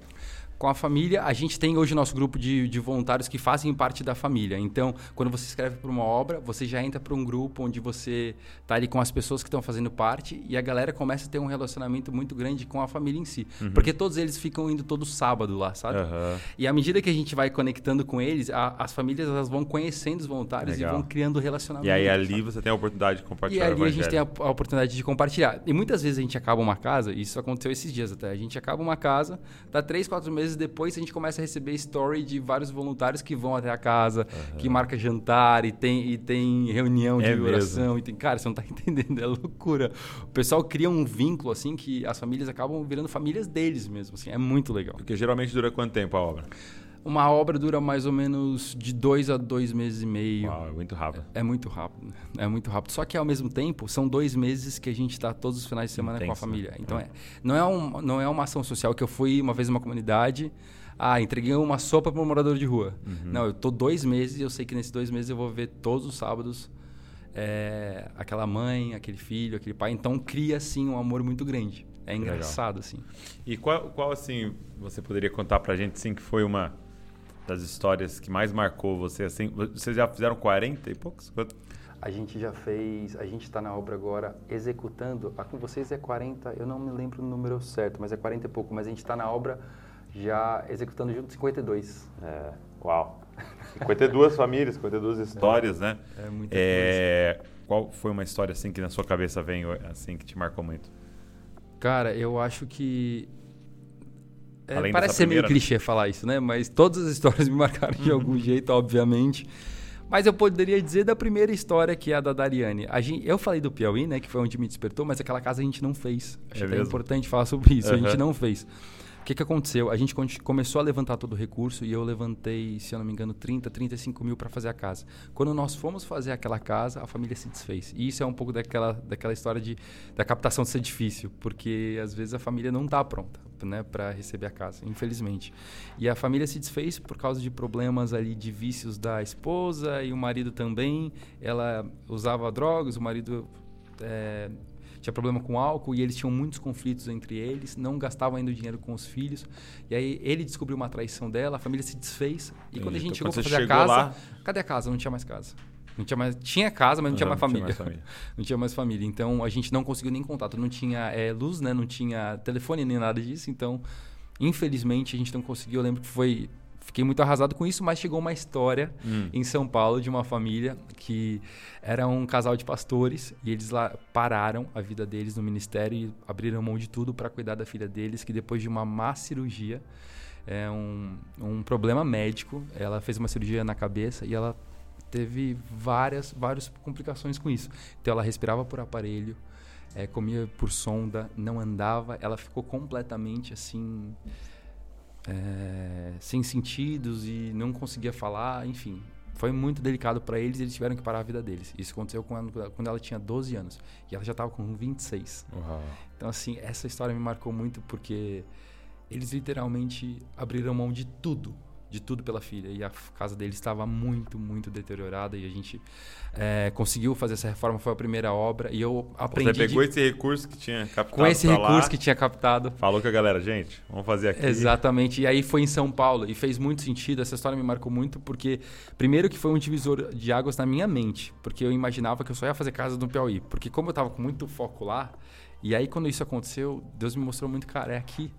Com a família, a gente tem hoje nosso grupo de, de voluntários que fazem parte da família. Então, quando você escreve para uma obra, você já entra para um grupo onde você está ali com as pessoas que estão fazendo parte e a galera começa a ter um relacionamento muito grande com a família em si. Uhum. Porque todos eles ficam indo todo sábado lá, sabe? Uhum. E à medida que a gente vai conectando com eles, a, as famílias elas vão conhecendo os voluntários Legal. e vão criando relacionamento. E aí ali sabe? você tem a oportunidade de compartilhar. E ali a gente tem a, a oportunidade de compartilhar. E muitas vezes a gente acaba uma casa, e isso aconteceu esses dias até, a gente acaba uma casa, dá três, quatro meses depois a gente começa começa a receber story de vários voluntários que vão até a casa, uhum. que marca jantar e tem, e tem reunião de é oração. Mesmo. E tem, cara, você não tá entendendo, é loucura. O pessoal cria um vínculo, assim, que as famílias acabam virando famílias deles mesmo, assim. É muito legal. Porque geralmente dura quanto tempo a obra? Uma obra dura mais ou menos de dois a dois meses e meio. Uau, é muito rápido. É, é, muito rápido. É muito rápido. Só que ao mesmo tempo, são dois meses que a gente está todos os finais de semana Intenso, com a família. Né? Então, é. É, não, é um, não é uma ação social que eu fui uma vez numa comunidade ah, entreguei uma sopa para um morador de rua. Uhum. Não, eu tô dois meses e eu sei que nesses dois meses eu vou ver todos os sábados é, aquela mãe, aquele filho, aquele pai. Então cria assim um amor muito grande. É engraçado assim. E qual, qual assim você poderia contar para a gente assim que foi uma das histórias que mais marcou você assim? Vocês já fizeram 40 e poucos? A gente já fez, a gente está na obra agora executando. A com vocês é 40, eu não me lembro o número certo, mas é 40 e pouco. Mas a gente está na obra já executando junto 52. É, uau! 52 famílias, 52 histórias, é, né? É muita é, coisa. Qual foi uma história assim que na sua cabeça vem assim que te marcou muito? Cara, eu acho que é, parece ser meio clichê falar isso, né? Mas todas as histórias me marcaram de algum jeito, obviamente. Mas eu poderia dizer da primeira história, que é a da Dariane. A gente, eu falei do Piauí, né? Que foi onde me despertou, mas aquela casa a gente não fez. Acho é que é importante falar sobre isso. Uhum. A gente não fez. O que, que aconteceu? A gente começou a levantar todo o recurso e eu levantei, se eu não me engano, 30, 35 mil para fazer a casa. Quando nós fomos fazer aquela casa, a família se desfez. E isso é um pouco daquela, daquela história de, da captação ser difícil, porque às vezes a família não está pronta né, para receber a casa, infelizmente. E a família se desfez por causa de problemas ali de vícios da esposa e o marido também. Ela usava drogas, o marido é, tinha problema com álcool e eles tinham muitos conflitos entre eles, não gastavam ainda o dinheiro com os filhos. E aí ele descobriu uma traição dela, a família se desfez. E quando a gente chegou para fazer a casa, lá... cadê a casa? Não tinha mais casa. Não tinha mais, tinha casa, mas não, tinha, mais não tinha mais família. não tinha mais família. Então a gente não conseguiu nem contato. Não tinha é, luz, né? Não tinha telefone nem nada disso. Então, infelizmente, a gente não conseguiu. Eu lembro que foi fiquei muito arrasado com isso, mas chegou uma história Hum. em São Paulo de uma família que era um casal de pastores e eles lá pararam a vida deles no ministério e abriram mão de tudo para cuidar da filha deles, que depois de uma má cirurgia, é um, um problema médico, ela fez uma cirurgia na cabeça e ela teve várias, várias complicações com isso. Então ela respirava por aparelho, é, comia por sonda, não andava, ela ficou completamente assim é, sem sentidos e não conseguia falar, enfim. Foi muito delicado para eles e eles tiveram que parar a vida deles. Isso aconteceu quando, quando ela tinha 12 anos e ela já estava com 26. Uau. Então, assim, essa história me marcou muito porque eles literalmente abriram mão de tudo, de tudo pela filha. E a casa deles estava muito, muito deteriorada e a gente é, conseguiu fazer essa reforma. Foi a primeira obra e eu aprendi Você pegou de- esse recurso que tinha captado com esse recurso lá, que tinha captado. Falou com a galera, gente, vamos fazer aqui. Exatamente. E aí foi em São Paulo e fez muito sentido. Essa história me marcou muito porque, primeiro, que foi um divisor de águas na minha mente, porque eu imaginava que eu só ia fazer casa no Piauí. Porque, como eu tava com muito foco lá, e aí quando isso aconteceu, Deus me mostrou muito, cara, é aqui.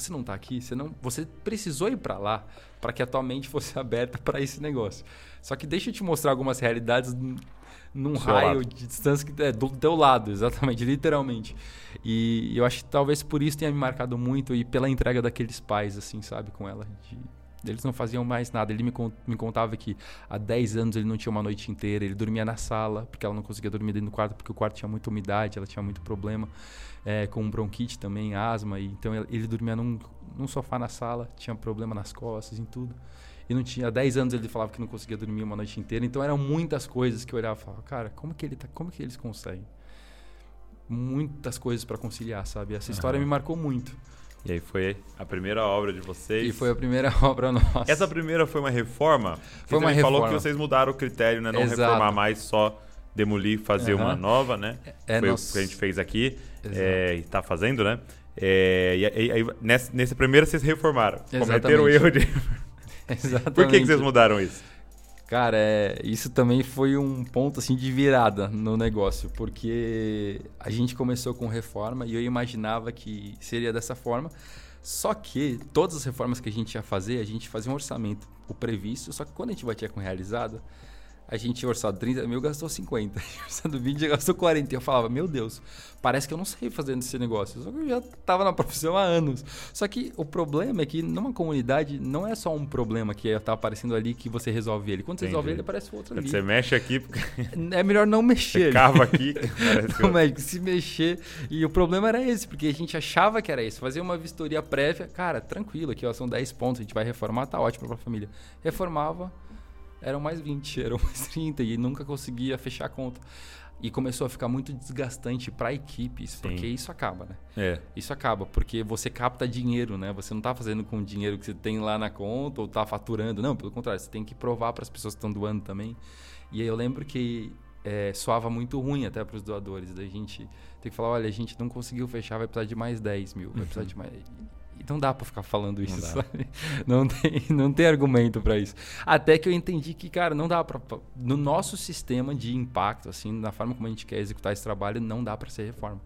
Você não tá aqui, você não, você precisou ir para lá para que a tua mente fosse aberta para esse negócio. Só que deixa eu te mostrar algumas realidades num- seu raio lado. de distância que é do teu lado, exatamente, literalmente. E eu acho que talvez por isso tenha me marcado muito e pela entrega daqueles pais, assim, sabe, com ela. de- eles não faziam mais nada. Ele me, me contava que há 10 anos ele não tinha uma noite inteira, ele dormia na sala, porque ela não conseguia dormir dentro do quarto, porque o quarto tinha muita umidade, ela tinha muito problema, é, com bronquite também, asma. E, então ele, dormia num, num sofá na sala, tinha problema nas costas, em tudo. E não tinha, há 10 anos ele falava que não conseguia dormir uma noite inteira. Então eram muitas coisas que eu olhava e falava, cara, como que ele tá, como que eles conseguem? Muitas coisas para conciliar, sabe? Essa história Aham. me marcou muito. E aí foi a primeira obra de vocês. E foi a primeira obra nossa. Essa primeira foi uma reforma? Foi uma Você falou que reforma. vocês mudaram o critério, né? Não Exato. reformar mais, só demolir, fazer Aham. uma nova, né? É, foi nós- o que a gente fez aqui. É, e está fazendo, né? É, e aí, aí, nessa, nessa primeira vocês reformaram. Cometeram o Exatamente. erro de. Exatamente. Por que, que vocês mudaram isso? Cara, é, isso também foi um ponto assim de virada no negócio, porque a gente começou com reforma e eu imaginava que seria dessa forma. Só que todas as reformas que a gente ia fazer, a gente fazia um orçamento, o previsto, só que quando a gente batia com realizado, a gente tinha orçado 30 mil, gastou 50. Orçado 20, gastou 40. E eu falava, meu Deus, parece que eu não sei fazer esse negócio. Só que eu já estava na profissão há anos. Só que o problema é que numa comunidade não é só um problema que está aparecendo ali que você resolve ele. Quando você Entendi. resolve ele, aparece outro ali. Você mexe aqui, porque É melhor não mexer. você cava aqui. parece que- Não, médico, se mexer. E o problema era esse, porque a gente achava que era isso. Fazer uma vistoria prévia, cara, tranquilo, aqui ó, são 10 pontos, a gente vai reformar, tá ótimo pra família. Reformava, eram mais 20, eram mais 30, e nunca conseguia fechar a conta. E começou a ficar muito desgastante para equipes, Sim. porque isso acaba, né? É. Isso acaba, porque você capta dinheiro, né? Você não tá fazendo com o dinheiro que você tem lá na conta ou tá faturando. Não, pelo contrário, você tem que provar para as pessoas que estão doando também. E aí eu lembro que é, soava muito ruim até para os doadores. Da gente ter que falar, olha, a gente não conseguiu fechar, vai precisar de mais 10 mil, vai precisar de mais... E não dá para ficar falando isso, dá. sabe? Não tem, não tem argumento para isso. Até que eu entendi que, cara, não dá para no nosso sistema de impacto, assim, na forma como a gente quer executar esse trabalho, não dá para ser reforma.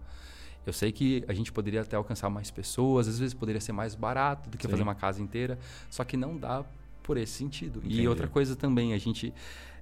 Eu sei que a gente poderia até alcançar mais pessoas, às vezes poderia ser mais barato do que Sim. fazer uma casa inteira, só que não dá por esse sentido. Entendi. E outra coisa também, a gente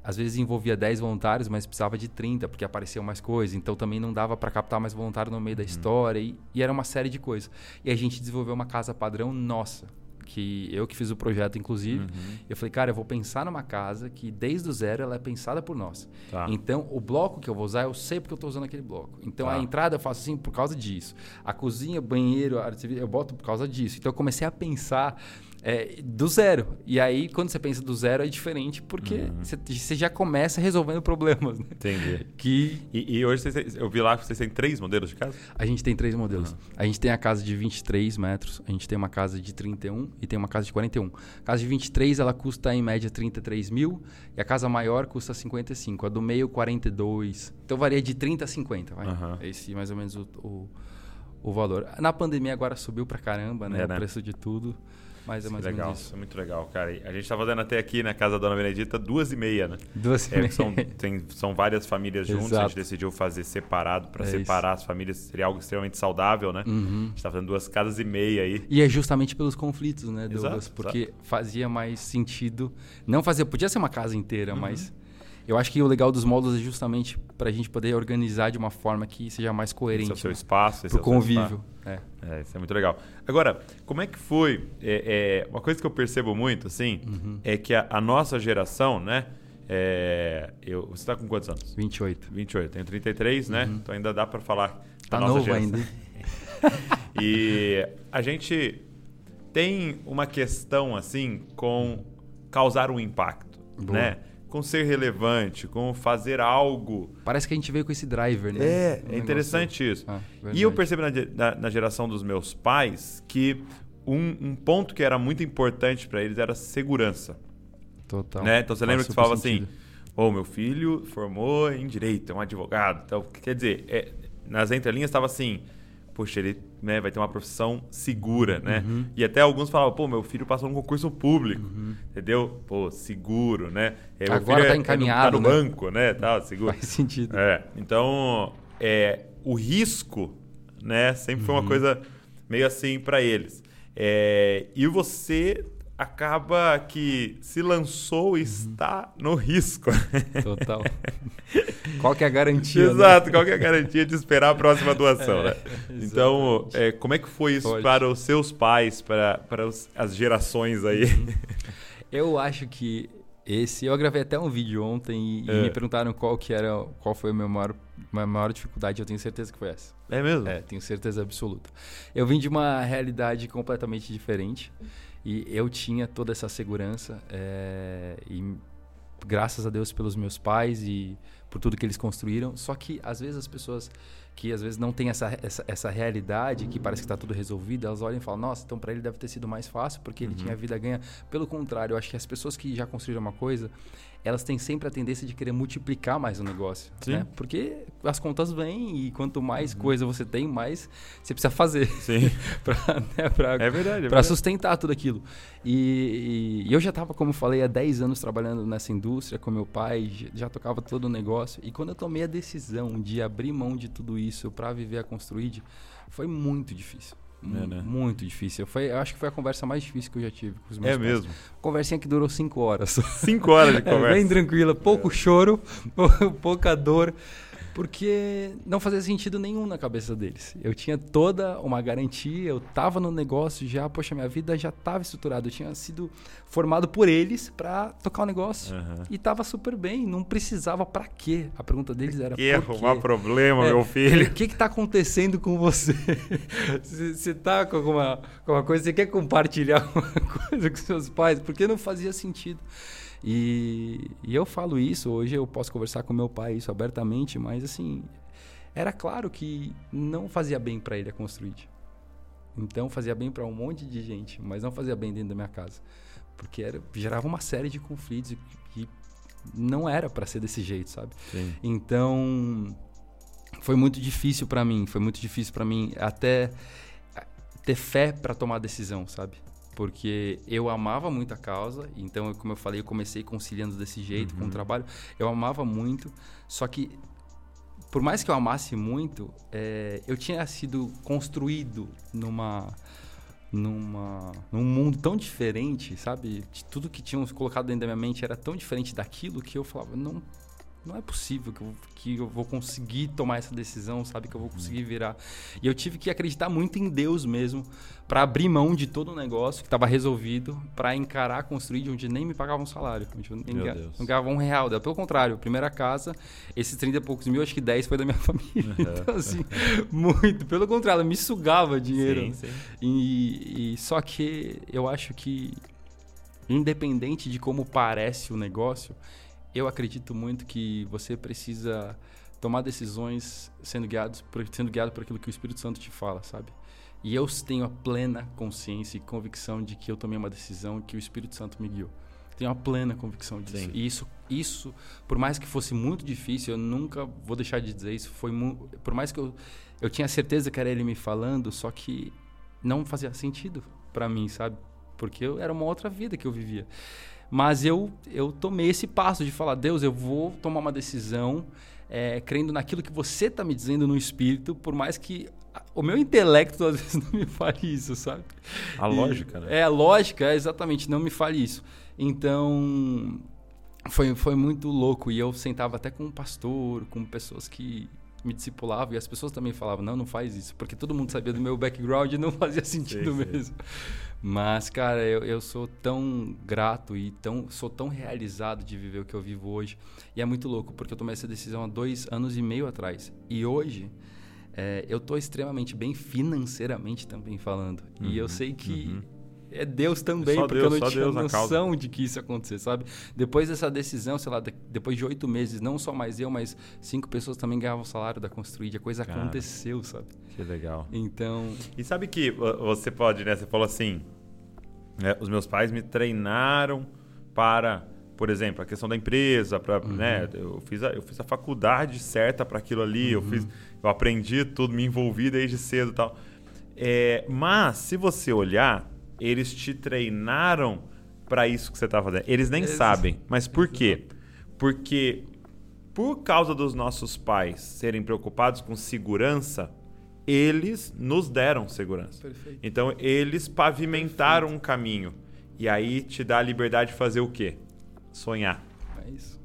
às vezes envolvia 10 voluntários, mas precisava de 30 porque apareceu mais coisa, então também não dava para captar mais voluntário no Uhum. meio da história e, e era uma série de coisas. E a gente desenvolveu uma casa padrão nossa, que eu que fiz o projeto inclusive. Uhum. Eu falei, cara, eu vou pensar numa casa que desde o zero ela é pensada por nós. Tá. Então, o bloco que eu vou usar, eu sei porque eu estou usando aquele bloco. Então, Tá. a entrada eu faço assim por causa disso. A cozinha, banheiro, a área de serviço, eu boto por causa disso. Então, eu comecei a pensar é, do zero. E aí, quando você pensa do zero, é diferente porque Uhum. você, você já começa resolvendo problemas. Né? Entendi. Que E, e hoje eu vi lá que vocês têm três modelos de casa? a gente tem três modelos. Uhum. A gente tem a casa de 23 metros, a gente tem uma casa de 31 e tem uma casa de 41. A casa de 23, ela custa em média 33 mil e a casa maior custa 55. A do meio, 42. Então varia de 30 a 50, vai. Aham. Esse é mais ou menos o, o, o valor. Na pandemia agora subiu pra caramba, né? É, o né? preço de tudo. Mas é mais legal, ou isso. é muito legal, cara. E a gente tá fazendo até aqui na casa da Dona Benedita duas e meia, né? Duas e É, meia. são, tem, são várias famílias juntas, a Exato. gente decidiu fazer separado para É separar as famílias, seria algo extremamente saudável, né? Uhum. A gente tá fazendo duas casas e meia aí. E é justamente pelos conflitos, né, Exato, Douglas? Porque fazia mais sentido. Não fazia, podia ser uma casa inteira, Uhum. mas eu acho que o legal dos módulos é justamente para a gente poder organizar de uma forma que seja mais Esse coerente. é o seu né? espaço, esse é o seu convívio. É. É, isso é muito legal. Agora, como é que foi? é, é, uma coisa que eu percebo muito, assim, Uhum. é que a, a nossa geração, né? é, eu, você tá com quantos anos? 28. 28, eu tenho 33, né? Então ainda dá para falar. Uhum. Tá nossa novo geração. ainda. E a gente tem uma questão assim com causar um impacto, Boa. né? Com ser relevante, com fazer algo. Parece que a gente veio com esse driver, né? É, é interessante isso. Ah, e eu percebi na, na- na geração dos meus pais que um, um ponto que era muito importante para eles era segurança. Total. né? Então você Faz lembra que você falava sentido. assim: Ô, meu filho formou em direito, é um advogado. Então, quer dizer, é, nas entrelinhas estava assim: Poxa, ele né, vai ter uma profissão segura, né? Uhum. E até alguns falavam: Pô, meu filho passou num concurso público, entendeu? Pô, seguro, né? É, Uhum. Agora filho tá é- é no- encaminhado, Tá no né? banco, né? Tá, seguro. Faz sentido. É, então, é, o risco, né, sempre foi uma coisa meio assim para eles. É, e você acaba que se lançou e está no risco. Total. Qual que é a garantia? né? Exato, qual que é a garantia de esperar a próxima doação, né? Então, é, como é que foi isso Pode. para os seus pais, para, para os- as gerações aí? Eu acho que esse. Eu gravei até um vídeo ontem e, e É. me perguntaram qual que era. Qual foi a minha maior, minha maior dificuldade. Eu tenho certeza que foi essa. É mesmo? É, tenho certeza absoluta. Eu vim de uma realidade completamente diferente e eu tinha toda essa segurança é, e graças a Deus pelos meus pais e por tudo que eles construíram. Só que às vezes as pessoas que às vezes não têm essa, essa, essa realidade, que parece que está tudo resolvido, elas olham e falam, nossa, então para ele deve ter sido mais fácil porque ele tinha a vida ganha. Pelo contrário, eu acho que as pessoas que já construíram uma coisa, elas têm sempre a tendência de querer multiplicar mais o negócio. Sim. Né? Porque as contas vêm e quanto mais coisa você tem, mais você precisa fazer Sim. para né, pra- É verdade. É para sustentar tudo aquilo. E, e eu já estava, como falei, há 10 anos trabalhando nessa indústria com meu pai, já tocava todo o negócio. E quando eu tomei a decisão de abrir mão de tudo isso para viver a Construid, foi muito difícil. É, né? Muito difícil. Foi, eu acho que foi a conversa mais difícil que eu já tive com os meus É pais. mesmo. Conversinha que durou 5 horas. Cinco horas de É, conversa. bem tranquila, pouco choro, pou- pouca dor, porque não fazia sentido nenhum na cabeça deles. Eu tinha toda uma garantia, eu estava no negócio já, poxa, minha vida já estava estruturada, eu tinha sido formado por eles para tocar o negócio Aham. e estava super bem, não precisava para quê? A pergunta deles era Que por arrumar quê? problema, É, meu filho. O que está acontecendo com você? Você você tá com alguma, com alguma coisa, você quer compartilhar alguma coisa com seus pais? Porque não fazia sentido. E, e eu falo isso, hoje eu posso conversar com meu pai isso abertamente, mas assim, era claro que não fazia bem para ele a construir. Então fazia bem para um monte de gente, mas não fazia bem dentro da minha casa. Porque era, gerava uma série de conflitos e, e não era para ser desse jeito, sabe? Sim. Então, foi muito difícil pra mim, foi muito difícil pra mim até ter fé pra tomar decisão, sabe? Porque eu amava muito a causa, então, como eu falei, eu comecei conciliando desse jeito com o trabalho. Eu amava muito, só que por mais que eu amasse muito, eh, eu tinha sido construído numa numa num mundo tão diferente, sabe? De tudo que tinham colocado dentro da minha mente era tão diferente daquilo que eu falava, não não é possível que eu, que eu vou conseguir tomar essa decisão, sabe? Que eu vou conseguir virar. E eu tive que acreditar muito em Deus mesmo, para abrir mão de todo o negócio que estava resolvido, para encarar, construir de onde nem me pagavam um salário. Nem Meu ga- Deus. não ganhava um real. Pelo contrário, primeira casa, esses 30 e poucos mil, acho que 10 foi da minha família. Então, assim, muito. Pelo contrário, me sugava dinheiro. Sim, sim. E, e só que eu acho que, independente de como parece o negócio, eu acredito muito que você precisa tomar decisões sendo guiados por, sendo guiado por aquilo que o Espírito Santo te fala, sabe? E eu tenho a plena consciência e convicção de que eu tomei uma decisão que o Espírito Santo me guiou. Tenho a plena convicção disso. Sim. E isso, isso, por mais que fosse muito difícil, eu nunca vou deixar de dizer isso. Foi por mais que eu, eu tinha certeza que era ele me falando, só que não fazia sentido pra mim, sabe? porque eu, era uma outra vida que eu vivia. Mas eu, eu tomei esse passo de falar, Deus, eu vou tomar uma decisão é, crendo naquilo que você está me dizendo no espírito, por mais que o meu intelecto às vezes não me fale isso, sabe? A e, lógica, né? É, a lógica, é exatamente, não me fale isso. Então, foi, foi muito louco. E eu sentava até com um pastor, com pessoas que me discipulavam, e as pessoas também falavam, não, não faz isso, porque todo mundo sabia do meu background e não fazia sentido sim, mesmo. Mas, cara, eu, eu sou tão grato e tão, sou tão realizado de viver o que eu vivo hoje. E é muito louco, porque eu tomei essa decisão há dois anos e meio atrás. E hoje, é, eu estou extremamente bem financeiramente também falando. Uhum, e eu uhum, sei que uhum é Deus também, porque Deus, eu não tinha Deus noção de que isso ia acontecer, sabe? Depois dessa decisão, sei lá, de, depois de oito meses, não só mais eu, mas cinco pessoas também ganhavam o salário da Construíde. A coisa Cara, aconteceu, sabe? Que legal. Então. E sabe que você pode, né? Você falou assim: né, os meus pais me treinaram para. Por exemplo, a questão da empresa, para, uhum. né? Eu fiz, a, eu fiz a faculdade certa para aquilo ali, uhum. eu fiz, eu aprendi tudo, me envolvi desde cedo e tal. É, mas se você olhar, eles te treinaram para isso que você está fazendo. Eles nem sabem. Mas por quê? Porque por causa dos nossos pais serem preocupados com segurança, eles nos deram segurança. Perfeito. Então eles pavimentaram Perfeito. um caminho. E aí te dá a liberdade de fazer o quê? Sonhar. É isso.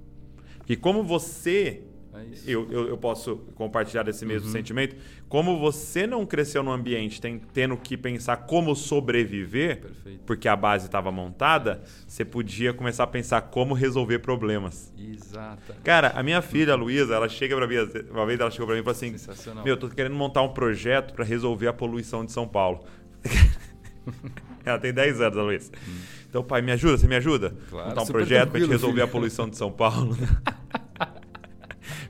E como você é eu, eu, eu, posso compartilhar desse mesmo uhum. sentimento. Como você não cresceu no ambiente tem, tendo que pensar como sobreviver, Perfeito. porque a base estava montada, você podia começar a pensar como resolver problemas. Exato. Cara, a minha filha, a Luísa, ela chega para mim, uma vez ela chegou para mim e falou assim: Meu, eu tô querendo montar um projeto para resolver a poluição de São Paulo. ela tem 10 anos, a Luísa. Hum. Então, pai, me ajuda? Você me ajuda? Claro, montar um projeto para resolver filho. a poluição de São Paulo.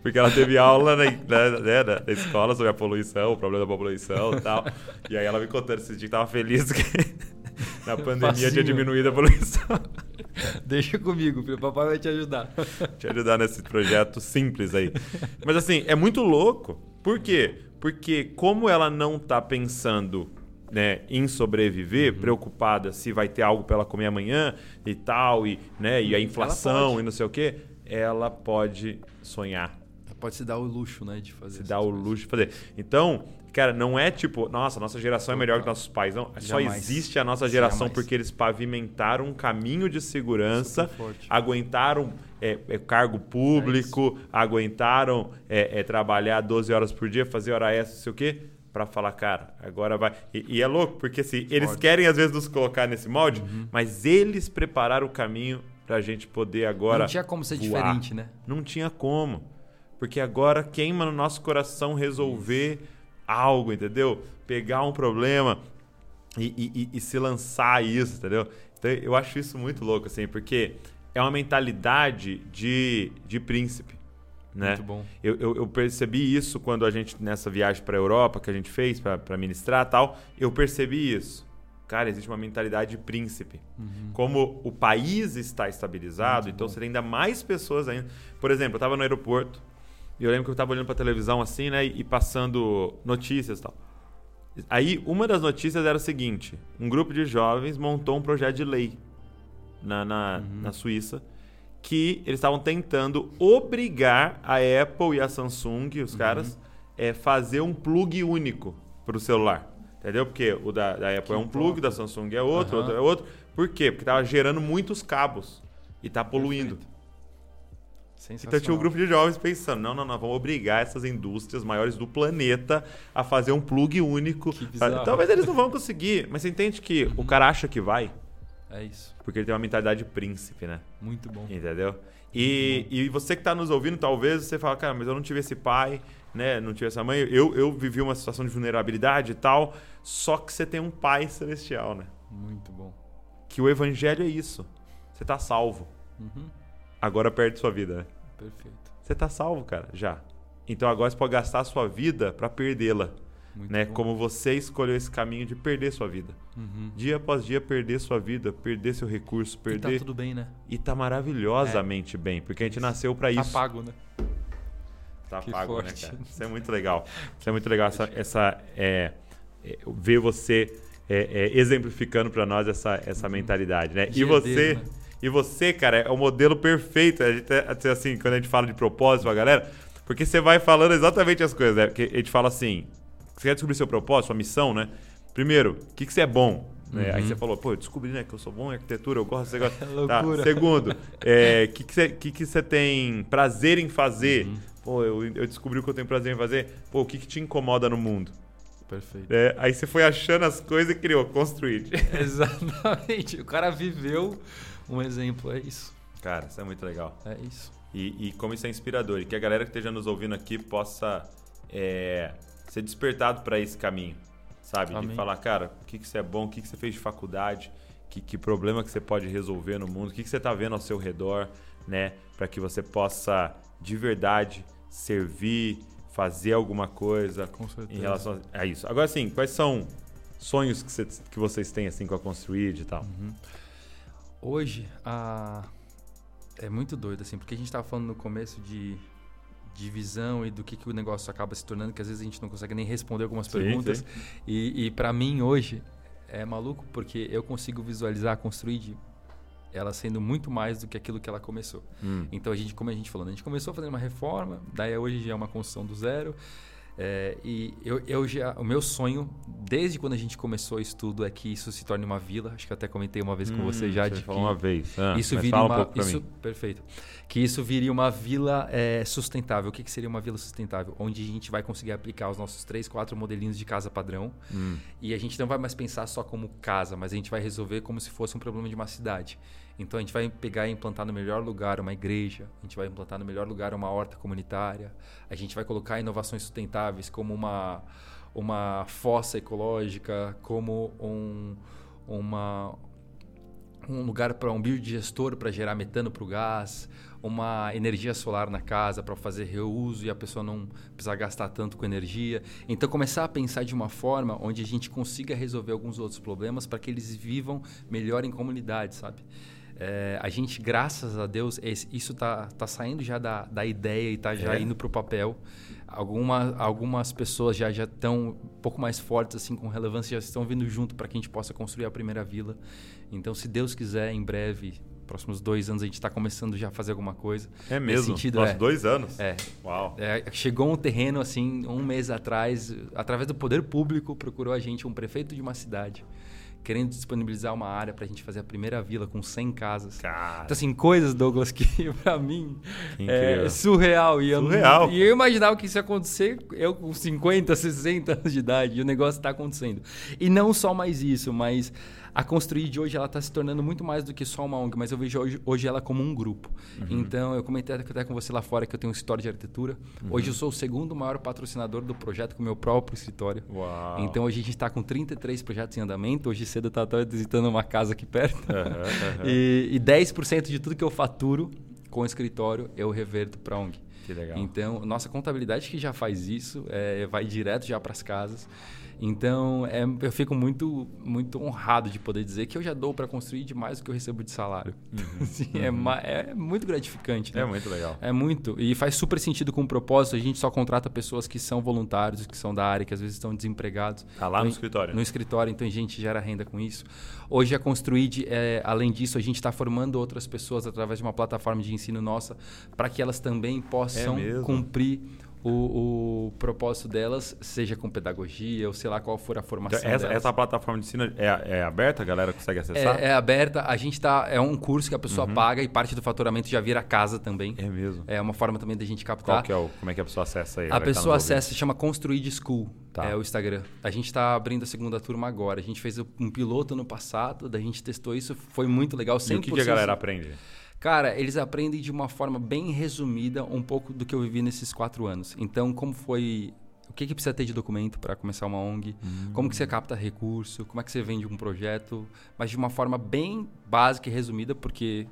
Porque ela teve aula na, na, né, na, escola sobre a poluição, o problema da poluição e tal. E aí ela me contando esse dia que tava feliz que na pandemia Facinho. tinha diminuído a poluição. Deixa comigo, filho. Papai vai te ajudar. Te ajudar nesse projeto simples aí. Mas assim, é muito louco. Por quê? Porque como ela não tá pensando né, em sobreviver, uhum. preocupada se vai ter algo para ela comer amanhã e tal, e, né, e a inflação e não sei o quê, ela pode sonhar pode se dar o luxo, né, de fazer. Se dar o luxo de fazer. Então, cara, não é tipo, nossa, nossa geração é melhor que nossos pais. Não, Jamais. só existe a nossa geração Jamais. porque eles pavimentaram um caminho de segurança, aguentaram é, é, cargo público, é aguentaram é, é, trabalhar 12 horas por dia, fazer hora extra, não sei o quê para falar, cara, agora vai. E, e, é louco, porque assim, eles querem às vezes nos colocar nesse molde, uhum. mas eles prepararam o caminho para a gente poder agora. Não tinha como ser voar. diferente, né? Não tinha como. Porque agora queima no nosso coração resolver Isso. algo, entendeu? Pegar um problema e, e, e, se lançar isso, entendeu? Então eu acho isso muito louco, assim, porque é uma mentalidade de, de príncipe. Né? Muito bom. Eu, eu, eu percebi isso quando a gente, nessa viagem para a Europa que a gente fez para ministrar tal, eu percebi isso. Cara, existe uma mentalidade de príncipe. Uhum. Como o país está estabilizado, Muito então bom. você tem ainda mais pessoas ainda. Por exemplo, eu estava no aeroporto, e eu lembro que eu estava olhando para televisão assim, né? E passando notícias e tal. Aí, uma das notícias era o seguinte: um grupo de jovens montou um projeto de lei na, na, uhum. na Suíça que eles estavam tentando obrigar a Apple e a Samsung, os uhum. caras, é, fazer um plug único para o celular. Entendeu? Porque o da, da Apple que é um plug, da Samsung é outro, uhum. outro é outro. Por quê? Porque estava gerando muitos cabos e está poluindo. Perfeito. Então tinha um grupo de jovens pensando, não, não, não, vamos obrigar essas indústrias maiores do planeta a fazer um plug único. Talvez eles não vão conseguir, mas você entende que uhum. o cara acha que vai? É isso. Porque ele tem uma mentalidade de príncipe, né? Muito bom. Entendeu? E, bom. e você que está nos ouvindo, talvez você fala, cara, mas eu não tive esse pai, né? Não tive essa mãe. Eu, eu vivi uma situação de vulnerabilidade e tal. Só que você tem um pai celestial, né? Muito bom. Que o evangelho é isso. Você está salvo. Uhum. Agora perde sua vida, né? Perfeito. Você está salvo, cara, já. Então agora você pode gastar a sua vida para perdê-la. né? Bom. Como você escolheu esse caminho de perder sua vida. Uhum. Dia após dia perder sua vida, perder seu recurso, perder. E tá tudo bem, né? E tá maravilhosamente é. bem, porque a gente nasceu para tá isso. Tá pago, né? Tá que pago, né, forte. né, cara? Isso é muito legal. Isso é muito legal essa, essa é, é, ver você é, é, exemplificando para nós essa, essa mentalidade, né? E você, dele, né? E você, cara, é o modelo perfeito. A gente, é, assim, quando a gente fala de propósito pra galera, porque você vai falando exatamente as coisas, né? Porque a gente fala assim, você quer descobrir seu propósito, sua missão, né? Primeiro, o que, que você é bom? né? Aí você falou, pô, eu descobri né, que eu sou bom em arquitetura, eu gosto desse negócio. Tá. Loucura. Segundo, o que, que, você, que, que você tem prazer em fazer? Pô, eu, eu descobri o que eu tenho prazer em fazer. Pô, o que, que te incomoda no mundo? Perfeito. É, aí você foi achando as coisas e criou, construir. Exatamente. O cara viveu um exemplo, é isso. Cara, isso é muito legal. É isso. E, e como isso é inspirador. E que a galera que esteja nos ouvindo aqui possa é, ser despertado para esse caminho. Sabe? De Amém. falar, cara, o que, que você é bom, o que, que você fez de faculdade, que, que problema que você pode resolver no mundo, o que, que você está vendo ao seu redor, né? Para que você possa, de verdade, servir, fazer alguma coisa Com certeza. em relação a isso. Agora, sim, quais são sonhos que, você- que vocês têm assim com a Construid e tal? Hoje, a... é muito doido, assim, porque a gente tava falando no começo de, de visão e do que, que o negócio acaba se tornando, que às vezes a gente não consegue nem responder algumas Sim, perguntas. sim. E, e para mim, hoje, é maluco, porque eu consigo visualizar a Construid ela sendo muito mais do que aquilo que ela começou. Hum. Então, a gente, como a gente falou, né, a gente começou fazendo uma reforma, daí hoje já é uma construção do zero. É, e eu, eu já, o meu sonho, desde quando a gente começou o estudo, é que isso se torne uma vila. Acho que eu até comentei uma vez com você já Hum, Você de falou uma vez. Ah, isso viria fala um uma, pouco pra isso, mim. perfeito. Que isso viria uma vila é, sustentável. O que, que seria uma vila sustentável? Onde a gente vai conseguir aplicar os nossos três, quatro modelinhos de casa padrão. Hum. E a gente não vai mais pensar só como casa, mas a gente vai resolver como se fosse um problema de uma cidade. Então a gente vai pegar e implantar no melhor lugar uma igreja, a gente vai implantar no melhor lugar uma horta comunitária, a gente vai colocar inovações sustentáveis como uma, uma fossa ecológica, como um, uma, um lugar para um biodigestor para gerar metano para o gás, uma energia solar na casa para fazer reuso e a pessoa não precisar gastar tanto com energia. Então começar a pensar de uma forma onde a gente consiga resolver alguns outros problemas para que eles vivam melhor em comunidade, sabe? É, a gente, graças a Deus, isso tá, tá saindo já da, da ideia e tá já É. indo para o papel. Alguma, algumas pessoas já já estão um pouco mais fortes assim com relevância, já estão vindo junto para que a gente possa construir a primeira vila. Então, se Deus quiser, em breve, próximos dois anos, a gente está começando já a fazer alguma coisa. É Nesse mesmo? sentido, Nossa, é. dois anos? É, Uau. é, chegou um terreno assim, um mês atrás, através do poder público, procurou a gente um prefeito de uma cidade, querendo disponibilizar uma área para a gente fazer a primeira vila com 100 casas. Cara, Então, assim, coisas, Douglas, que pra mim Que é surreal. E eu, Surreal. e eu imaginava que isso ia acontecer eu com 50, 60 anos de idade. E o negócio está acontecendo. E não só mais isso, mas a Construir de hoje ela está se tornando muito mais do que só uma ONG, mas eu vejo hoje, hoje ela como um grupo. Uhum. Então, eu comentei até com você lá fora que eu tenho um escritório de arquitetura. Uhum. Hoje eu sou o segundo maior patrocinador do projeto com o meu próprio escritório. Uau. Então, hoje a gente está com 33 projetos em andamento. Hoje cedo eu estava visitando uma casa aqui perto. Aham. E, e 10% de tudo que eu faturo com o escritório eu reverto para ONG. Que legal. Então, nossa contabilidade que já faz isso, é, vai direto já para as casas. Então, é, eu fico muito, muito honrado de poder dizer que eu já dou para construir de mais do que eu recebo de salário. Assim, é ma- é, muito gratificante. né? Uhum. É muito legal. É muito. E faz super sentido com o propósito. A gente só contrata pessoas que são voluntários, que são da área, que às vezes estão desempregados. Tá lá no Então, escritório. No escritório, então a gente gera renda com isso. Hoje a Construid, é, além disso, a gente está formando outras pessoas através de uma plataforma de ensino nossa para que elas também possam É cumprir o, o propósito delas, seja com pedagogia ou sei lá qual for a formação Então, essa, essa plataforma de ensino é, é aberta? A galera consegue acessar? É, é aberta, a gente tá. É um curso que a pessoa paga e parte do faturamento já vira casa também. Uhum. É mesmo. É uma forma também da gente captar. é o, como é que a pessoa acessa aí? A pessoa acessa, chama Construid School, Tá. é o Instagram. A gente está abrindo a segunda turma agora. A gente fez um piloto no passado, daí a gente testou isso, foi muito legal. 100% E o que, que a galera aprende? Cara, eles aprendem de uma forma bem resumida um pouco do que eu vivi nesses quatro anos. Então, como foi... O que, que precisa ter de documento para começar uma ONG? Como que você capta recurso? Como é que você vende um projeto? Mas de uma forma bem básica e resumida, porque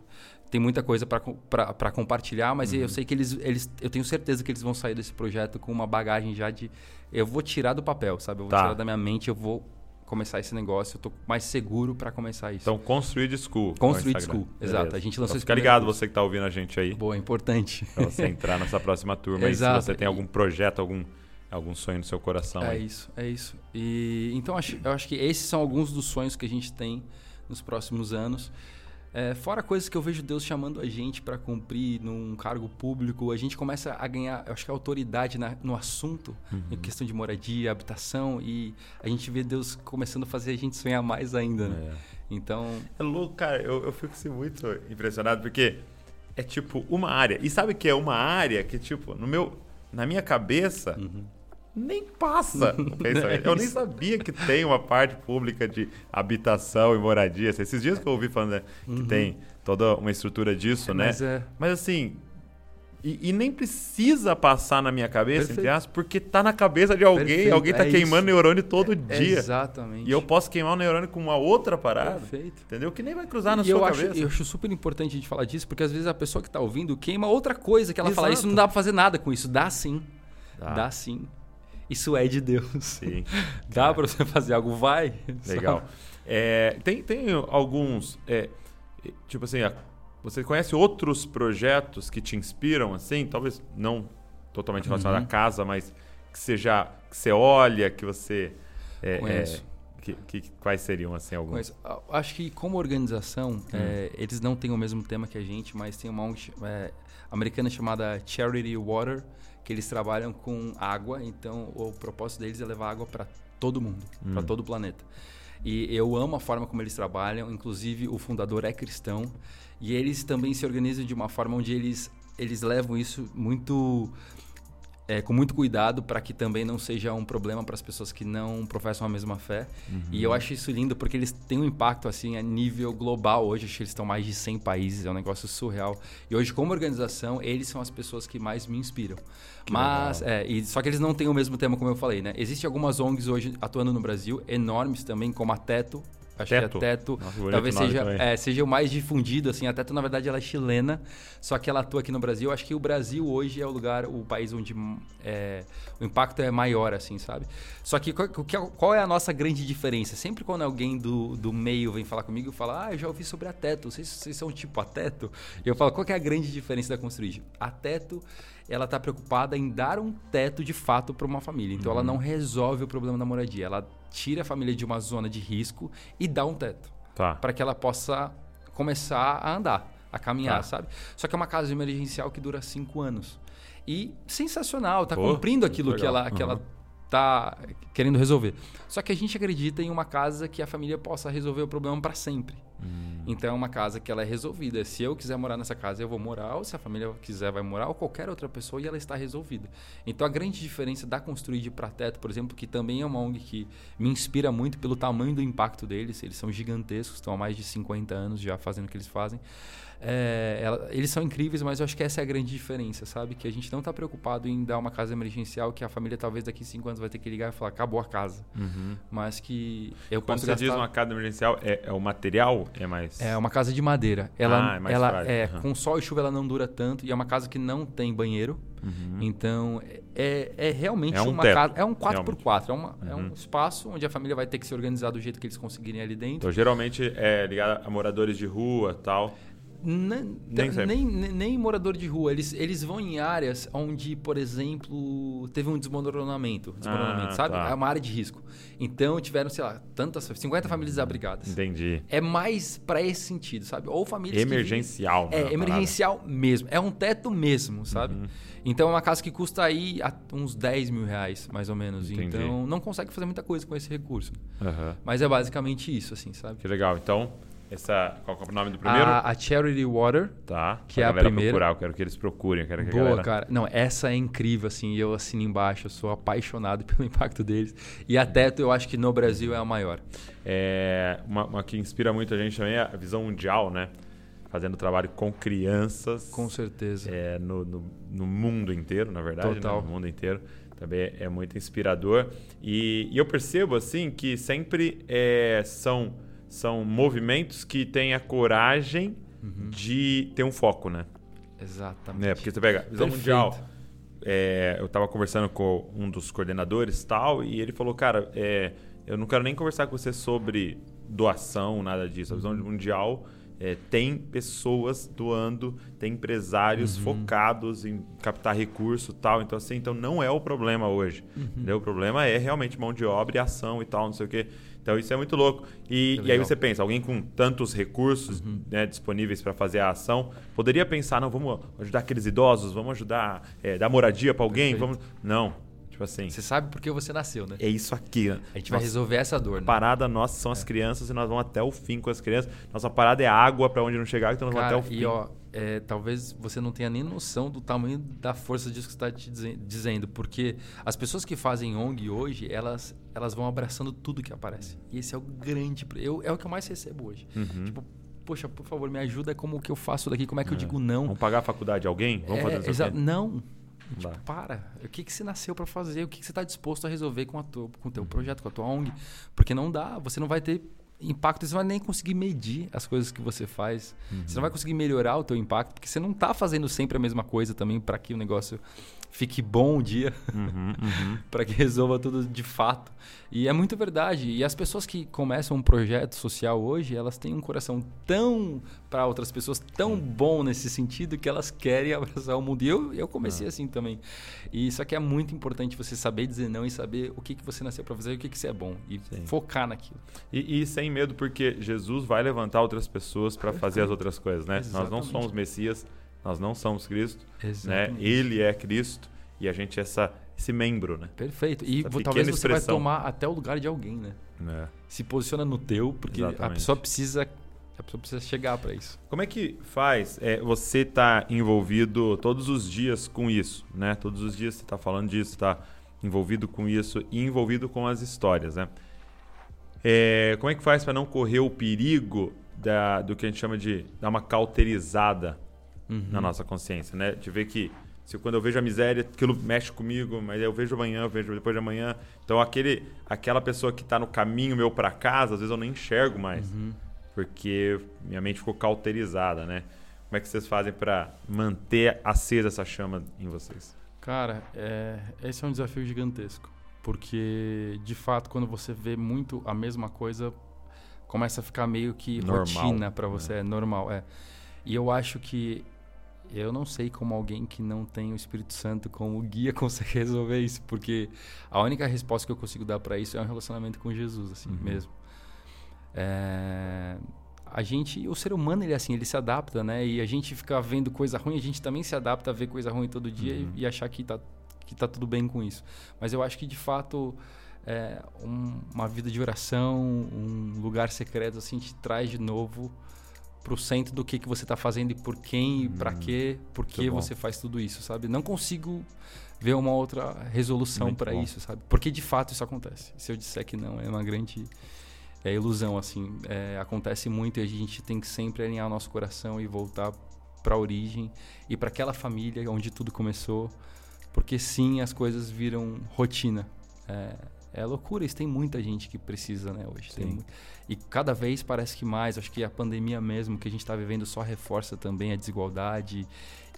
tem muita coisa para compartilhar, mas eu sei que eles, eles... Eu tenho certeza que eles vão sair desse projeto com uma bagagem já de... Eu vou tirar do papel, sabe? Eu vou Tá. tirar da minha mente, eu vou começar esse negócio. Eu tô mais seguro para começar isso. Então, Construid School. Instagram. School, exato. Beleza. A gente lançou então, fica ligado, curso. você que está ouvindo a gente aí, Boa, importante. para você entrar nessa próxima turma. E se Exato. você tem algum projeto, algum, algum sonho no seu coração. É aí. isso, é isso. E então acho- eu acho que esses são alguns dos sonhos que a gente tem nos próximos anos. É, fora coisas que eu vejo Deus chamando a gente para cumprir num cargo público, a gente começa a ganhar, eu acho que a autoridade na- no assunto, em questão de moradia, habitação, e a gente vê Deus começando a fazer a gente sonhar mais ainda, né? Então, É louco, cara. Eu, eu fico assim, muito impressionado porque é tipo uma área. E sabe que é uma área que, tipo, no meu, na minha cabeça, nem passa o pensamento. Eu nem sabia que tem uma parte pública de habitação e moradia. Esses dias que eu ouvi falando né, que tem toda uma estrutura disso, né? mas é, Mas assim. E, e nem precisa passar na minha cabeça, entre aspas, porque tá na cabeça de alguém. Perfeito, Alguém tá é queimando isso. neurônio todo dia. exatamente. E eu posso queimar o neurônio com uma outra parada. Perfeito. Entendeu? Que nem vai cruzar na e sua eu acho, cabeça. eu acho super importante a gente falar disso, porque às vezes a pessoa que está ouvindo queima outra coisa que ela fala, Exato. isso não dá para fazer nada com isso. Dá sim. Dá. Dá sim. Isso é de Deus. Sim. Dá para você fazer algo, vai. Legal. É, tem, tem alguns. é, tipo assim, você conhece outros projetos que te inspiram, assim? Talvez não totalmente relacionado Uhum. à casa, mas que você já. que você olha, que você. é, Conheço. é, que, que- quais seriam, assim, alguns? Mas acho que como organização, Hum. é, eles não têm o mesmo tema que a gente, mas tem uma ONG é, americana chamada Charity Water, que eles trabalham com água, então o propósito deles é levar água para todo mundo, para Hum. todo o planeta. E eu amo a forma como eles trabalham, inclusive o fundador é cristão, e eles também se organizam de uma forma onde eles, eles levam isso muito é, com muito cuidado para que também não seja um problema para as pessoas que não professam a mesma fé. E eu acho isso lindo porque eles têm um impacto assim a nível global hoje. Acho que eles estão em mais de 100 países, é um negócio surreal. E hoje, como organização, eles são as pessoas que mais me inspiram. Mas, é, e, só que eles não têm o mesmo tema, como eu falei, né? Existem algumas ONGs hoje atuando no Brasil, enormes também, como a Teto. Acho Teto? que a Teto Nossa, talvez seja, é, seja o mais difundido, assim. A Teto, na verdade, ela é chilena, só que ela atua aqui no Brasil. Acho que o Brasil hoje é o lugar, o país onde é, o impacto é maior, assim, sabe? Só que qual, qual- qual é a nossa grande diferença? Sempre quando alguém do, do meio vem falar comigo, fala, ah, eu já ouvi sobre a Teto, vocês, vocês são tipo a Teto? E eu falo, qual é a grande diferença da Construid? A Teto, ela tá preocupada em dar um teto de fato para uma família. Então, ela não resolve o problema da moradia. Ela tira a família de uma zona de risco e dá um teto Tá. para que ela possa começar a andar, a caminhar, Tá. sabe? Só que é uma casa emergencial que dura cinco anos. E sensacional, tá Pô, cumprindo aquilo que ela, que Uhum. ela tá querendo resolver. Só que a gente acredita em uma casa que a família possa resolver o problema para sempre. Hum. Então é uma casa que ela é resolvida. Se eu quiser morar nessa casa, eu vou morar, ou se a família quiser, vai morar, ou qualquer outra pessoa, e ela está resolvida. Então a grande diferença da Construir para Teto, por exemplo, que também é uma ONG que me inspira muito pelo tamanho do impacto deles, eles são gigantescos, estão há mais de 50 anos já fazendo o que eles fazem. É, ela- eles são incríveis, mas eu acho que essa é a grande diferença, sabe? Que a gente não está preocupado em dar uma casa emergencial que a família talvez daqui a cinco anos vai ter que ligar e falar acabou a casa. Mas que eu Quando você diz gastar- uma casa emergencial, é, é o material? É mais. é uma casa de madeira. Ela, Ah, é mais ela frágil. é Aham. com sol e chuva ela não dura tanto e é uma casa que não tem banheiro. Então é, é realmente É um uma teto, casa, é um 4x4, realmente. é, uma, é um espaço onde a família vai ter que se organizar do jeito que eles conseguirem ali dentro. Então, geralmente é ligado a moradores de rua tal. Nem, Nem nem, nem, morador de rua. Eles, eles vão em áreas onde, por exemplo, teve um desmoronamento. desmoronamento Ah, sabe? tá. É uma área de risco. Então tiveram, sei lá, tantas 50 famílias desabrigadas. Entendi. É mais pra esse sentido, sabe? Ou famílias que vivem- Emergencial. né, É, parada. emergencial mesmo. É um teto mesmo, sabe? Uhum. Então é uma casa que custa aí uns 10 mil reais, mais ou menos. Entendi. Então não consegue fazer muita coisa com esse recurso. Aham. Mas é basicamente isso, assim, sabe? Que legal. Então, essa. Qual é o nome do primeiro? A, a Charity Water. Tá. que é a primeira. procurar, eu quero que eles procurem. Eu quero que Boa, galera... cara. Não, essa é incrível, assim. e Eu assino embaixo. Eu sou apaixonado pelo impacto deles. E a Teto, eu acho que no Brasil é a maior. É, uma, uma que inspira muito a gente também é a visão mundial, né? Fazendo trabalho com crianças. Com certeza. é, no, no, no mundo inteiro, na verdade. né? Total. No mundo inteiro. Também é, é muito inspirador. E, e eu percebo, assim, que sempre é, são, são movimentos que têm a coragem Uhum. de ter um foco, né? Exatamente. É, porque você pega visão Perfeito. mundial. é, eu estava conversando com um dos coordenadores tal, e ele falou, cara, é, eu não quero nem conversar com você sobre doação, nada disso. A visão Uhum. mundial é, tem pessoas doando, tem empresários Uhum. focados em captar recurso e tal. Então, assim, então não é o problema hoje. Uhum. O problema é realmente mão de obra e ação e tal, não sei o quê. Então isso é muito louco. E, e aí você pensa, alguém com tantos recursos Uhum. né, disponíveis para fazer a ação, poderia pensar, não, vamos ajudar aqueles idosos, vamos ajudar, é, dar moradia para alguém, Perfeito. vamos... Não, tipo assim, Você sabe por que você nasceu, né? é isso aqui. né? A gente vai Nossa resolver essa dor, né? parada nossa são as crianças e nós vamos até o fim com as crianças. Nossa parada é água para onde não chegar, então nós Cara, vamos até o fim. e ó, é, talvez você não tenha nem noção do tamanho da força disso que você está te dizen- dizendo, porque as pessoas que fazem ONG hoje, elas, elas vão abraçando tudo que aparece. E esse é o grande. Eu, é o que eu mais recebo hoje. Uhum. Tipo, poxa, por favor, me ajuda como que eu faço daqui, como é que eu digo não. Vamos pagar a faculdade de alguém? Vamos É, fazer isso? Não. Tipo, para. O que, que você nasceu para fazer? O que, que você está disposto a resolver com, a tua, com o teu projeto, com a tua ONG? Porque não dá. Você não vai ter impacto, você não vai nem conseguir medir as coisas que você faz. Você não vai conseguir melhorar o teu impacto, porque você não está fazendo sempre a mesma coisa também para que o negócio fique bom um dia, Uhum, uhum. para que resolva tudo de fato. E é muito verdade. E as pessoas que começam um projeto social hoje, elas têm um coração tão para outras pessoas tão bom nesse sentido que elas querem abraçar o mundo. E eu, eu comecei assim também. E isso aqui é muito importante você saber dizer não e saber o que, que você nasceu para fazer e o que, que você é bom e Sim. focar naquilo. E, e sem medo, porque Jesus vai levantar outras pessoas para fazer as outras coisas, né? Nós não Exatamente. somos Messias, nós não somos Cristo, né? Ele é Cristo e a gente é essa, esse membro, né? Perfeito. E Essa talvez você vai expressão. tomar até o lugar de alguém, né? É. Se posiciona no teu, porque a Exatamente. pessoa precisa a pessoa precisa chegar para isso. Como é que faz? É, você está envolvido todos os dias com isso, né? Todos os dias você está falando disso, está envolvido com isso e envolvido com as histórias, né? É, como é que faz para não correr o perigo da, do que a gente chama de dar uma cauterizada Uhum. na nossa consciência, né? De ver que se quando eu vejo a miséria, aquilo mexe comigo, mas eu vejo amanhã, eu vejo depois de amanhã. Então aquele, aquela pessoa que está no caminho meu para casa, às vezes eu nem enxergo mais, Uhum. porque minha mente ficou cauterizada, né? Como é que vocês fazem para manter acesa essa chama em vocês? Cara, é, esse é um desafio gigantesco. Porque, de fato, quando você vê muito a mesma coisa, começa a ficar meio que Normal, rotina para né? você. É normal, é. E eu acho que. Eu não sei como alguém que não tem o Espírito Santo como guia consegue resolver isso. Porque a única resposta que eu consigo dar para isso é um relacionamento com Jesus, assim Uhum. mesmo. É, a gente, o ser humano, ele é assim, ele se adapta, né? E a gente fica vendo coisa ruim, a gente também se adapta a ver coisa ruim todo dia e- Uhum. e, achar que tá, que tá tudo bem com isso. Mas eu acho que, de fato, é, um- uma vida de oração, um lugar secreto, assim, te traz de novo pro centro do que, que você tá fazendo e por quem e Hum, quê, por que você faz tudo isso, sabe? Não consigo ver uma outra resolução para isso, sabe? Porque, de fato, isso acontece. Se eu disser que não, é uma grande é ilusão, assim. É, acontece muito e a gente tem que sempre alinhar o nosso coração e voltar para a origem e para aquela família onde tudo começou, porque sim, as coisas viram rotina. É, é loucura, isso tem muita gente que precisa, né, hoje. Tem Sim. e cada vez parece que mais, acho que a pandemia mesmo que a gente está vivendo só reforça também a desigualdade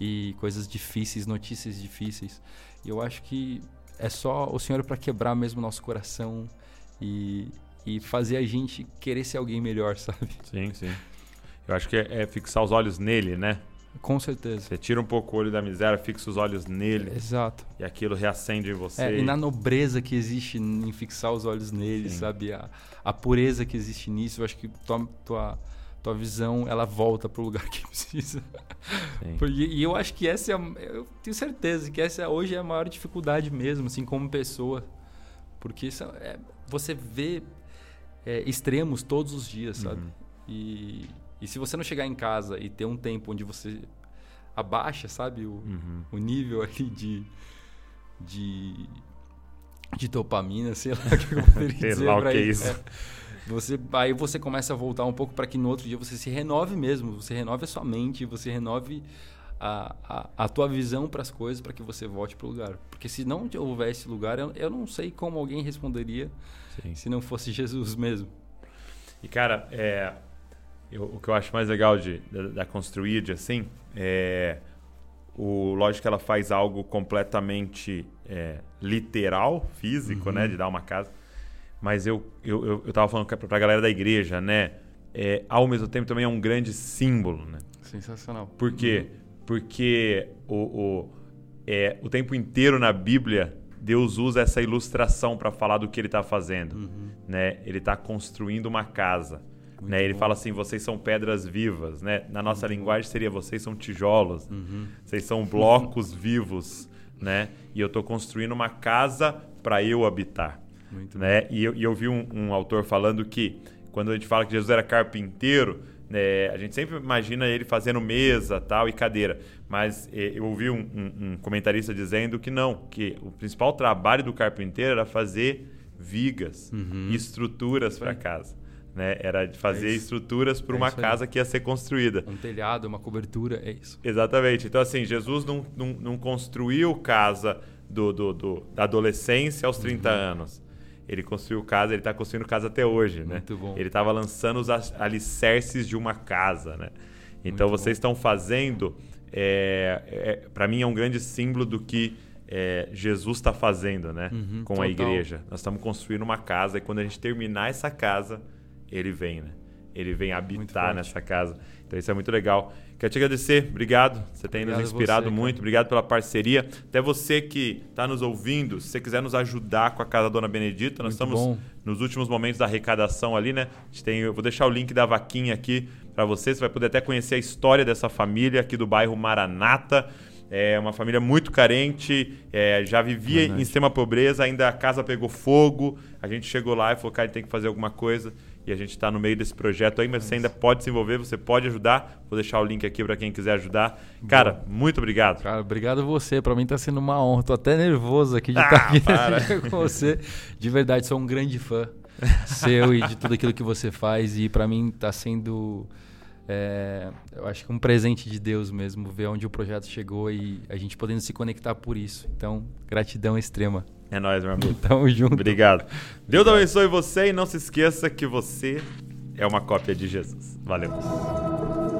e coisas difíceis, notícias difíceis. E eu acho que é só o Senhor para quebrar mesmo o nosso coração e, e fazer a gente querer ser alguém melhor, sabe? Sim, sim. Eu acho que é, é fixar os olhos nele, né? Com certeza. Você tira um pouco o olho da miséria, fixa os olhos nele Exato. e aquilo reacende em você. É, e na nobreza que existe em fixar os olhos nele, Sim. sabe? A, a pureza que existe nisso, eu acho que tua, tua, tua visão, ela volta pro lugar que precisa. Porque- e eu acho que essa é a, eu tenho certeza que essa hoje é a maior dificuldade mesmo, assim, como pessoa. Porque isso é, você vê é, extremos todos os dias, sabe? Uhum. E, e se você não chegar em casa e ter um tempo onde você abaixa, sabe, o, Uhum. o nível ali de, de, de dopamina, sei lá o que eu poderia Sei dizer lá o que é isso. isso. É. Você, aí você começa a voltar um pouco para que no outro dia você se renove mesmo, você renove a sua mente, você renove a, a, a tua visão para as coisas para que você volte para o lugar. Porque se não houver esse lugar, eu, eu não sei como alguém responderia Sim. se não fosse Jesus mesmo. E, cara, é, eu- o que eu acho mais legal de, da, da Construid, assim, é. O, lógico que ela faz algo completamente é, literal, físico, Uhum. né? De dar uma casa. Mas eu, eu, eu, eu tava falando pra, galera da igreja, né? é, ao mesmo tempo também é um grande símbolo, né? Sensacional. Por quê? Porque o, o, é, o tempo inteiro na Bíblia Deus usa essa ilustração para falar do que ele está fazendo. Uhum. Né? Ele está construindo uma casa. Né? Ele fala assim: vocês são pedras vivas. Né? Na nossa Muito linguagem seria: vocês são tijolos, uhum. vocês são blocos vivos. Né? E eu estou construindo uma casa para eu habitar. Muito né? E eu, e eu vi um, um autor falando que quando a gente fala que Jesus era carpinteiro, né, a gente sempre imagina ele fazendo mesa tal e cadeira. Mas eh, eu ouvi um, um, um, comentarista dizendo que não, que o principal trabalho do carpinteiro era fazer vigas uhum. e estruturas para casa. Né? Era fazer é estruturas para é uma casa que ia ser construída. Um telhado, uma cobertura, é isso. Exatamente. Então, assim, Jesus não, não, não construiu casa do, do, do, da adolescência aos 30 uhum. anos ele construiu casa, ele está construindo casa até hoje, né? Muito bom. Ele estava lançando os alicerces de uma casa, né? Então Muito vocês bom. estão fazendo, é, é, para mim é um grande símbolo do que é, Jesus está fazendo, né? Uhum, Com total. a igreja. Nós estamos construindo uma casa e quando a gente terminar essa casa, ele vem, né? Ele vem habitar nessa casa. Então isso é muito legal. Quero te agradecer, obrigado. Você tem obrigado nos inspirado você, muito, cara. obrigado pela parceria. Até você que está nos ouvindo, se você quiser nos ajudar com a Casa Dona Benedita, nós muito estamos bom. nos últimos momentos da arrecadação ali, né? A gente tem, eu vou deixar o link da vaquinha aqui para você. Você vai poder até conhecer a história dessa família aqui do bairro Maranata. É uma família muito carente, é, já vivia Verdade. em extrema pobreza, ainda a casa pegou fogo. A gente chegou lá e falou, cara, tem que fazer alguma coisa e a gente está no meio desse projeto aí, mas você ainda pode se envolver, você pode ajudar. Vou deixar o link aqui para quem quiser ajudar. Cara, muito obrigado. Cara, obrigado a você. Para mim está sendo uma honra. Tô até nervoso aqui de ah, estar aqui para. com você. De verdade, sou um grande fã seu e de tudo aquilo que você faz e para mim está sendo é, eu acho que um presente de Deus mesmo ver onde o projeto chegou e a gente podendo se conectar por isso. Então, gratidão extrema. É nóis, meu amigo. Tamo junto. Obrigado. Deus abençoe você e não se esqueça que você é uma cópia de Jesus. Valeu.